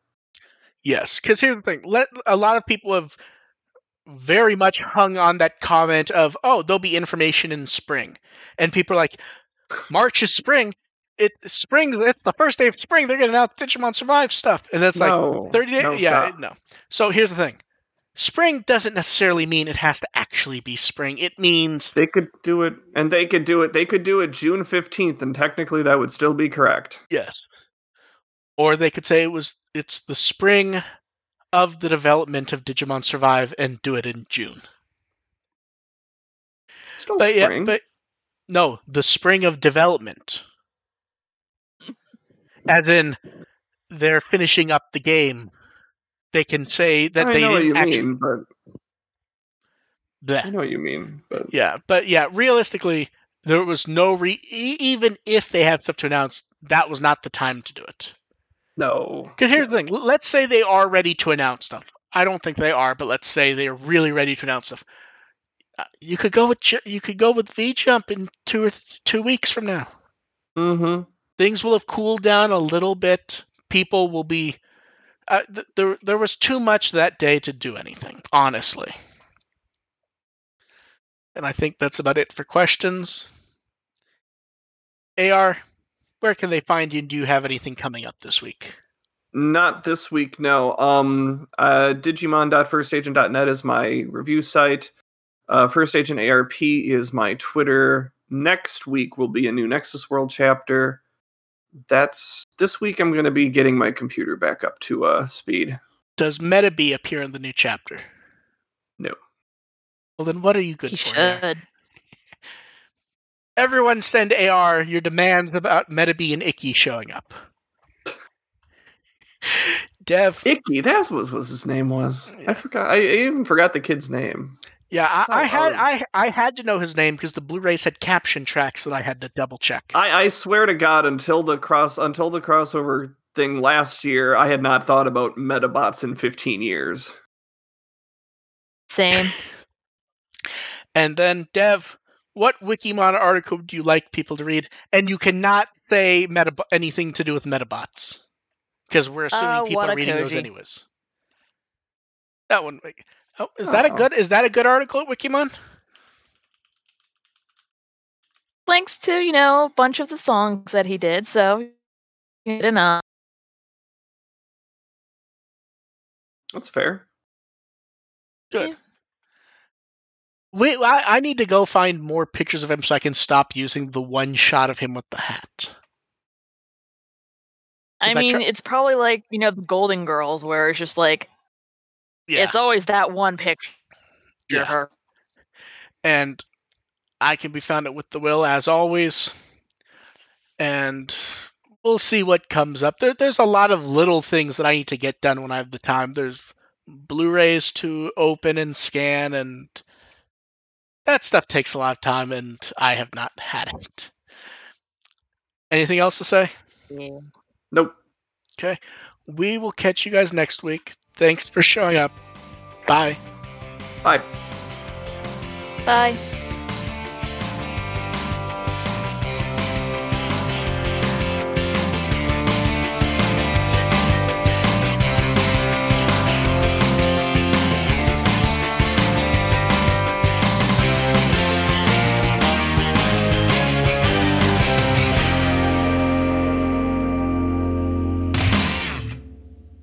Yes, because here's the thing: let a lot of people have very much hung on that comment of, "Oh, there'll be information in spring," and people are like, "March is spring. It spring's it's the first day of spring. They're going to announce Digimon Survive stuff," and it's like thirty days. no, yeah, stop. no. So here's the thing: spring doesn't necessarily mean it has to actually be spring. It means They could do it, and they could do it. They could do it June fifteenth, and technically that would still be correct. yes, or they could say it was it's the spring of the development of Digimon Survive and do it in June. Still but spring. yeah, but no, the spring of development, as in they're finishing up the game. They can say that I they know what you actually. mean, but. I know what you mean, but Yeah, but yeah, realistically, there was no re. Even if they had stuff to announce, that was not the time to do it. no. Because here's the thing: let's say they are ready to announce stuff. I don't think they are, but let's say they are really ready to announce stuff. Uh, You could go with you could go with V Jump in two or th- two weeks from now. Mm-hmm. Things will have cooled down a little bit. People will be. Uh, th- there, there was too much that day to do anything, honestly. And I think that's about it for questions. AR, where can they find you? Do you have anything coming up this week? Not this week, no. Um, uh, Digimon.firstagent.net is my review site. Uh, First Agent ARP is my Twitter. Next week will be a new Nexus World chapter. That's this week. I'm going to be getting my computer back up to uh, speed. Does Metabee appear in the new chapter? No. Well, then what are you good He for? AR? should. Everyone send AR your demands about Metabee and Ikki showing up. Dev, Ikki, that was what his name was. Yeah. I forgot. I, I even forgot the kid's name. Yeah, I, I had I I had to know his name because the Blu-rays had caption tracks that I had to double check. I, I swear to God, until the cross until the crossover thing last year, I had not thought about Medabots in 15 years. Same. And then Dev, what Wikimon article do you like people to read? And you cannot say meta anything to do with Medabots because we're assuming Uh, people are reading those anyways. That one. Oh, is that a Oh. good? Is that a good article at Wikimon? Links to you know a bunch of the songs that he did, so good enough. That's fair. Good. Yeah. Wait, I, I need to go find more pictures of him so I can stop using the one shot of him with the hat. I Is that mean, it's probably like you know the Golden Girls, where it's just like Yeah, it's always that one picture Yeah. of her. and I can be found at with the will as always, and we'll see what comes up. There, there's a lot of little things that I need to get done when I have the time. There's Blu-rays to open and scan, and that stuff takes a lot of time, and I have not had it. Anything else to say? Yeah. Nope. Okay. We will catch you guys next week. Thanks for showing up. Bye. Bye. Bye.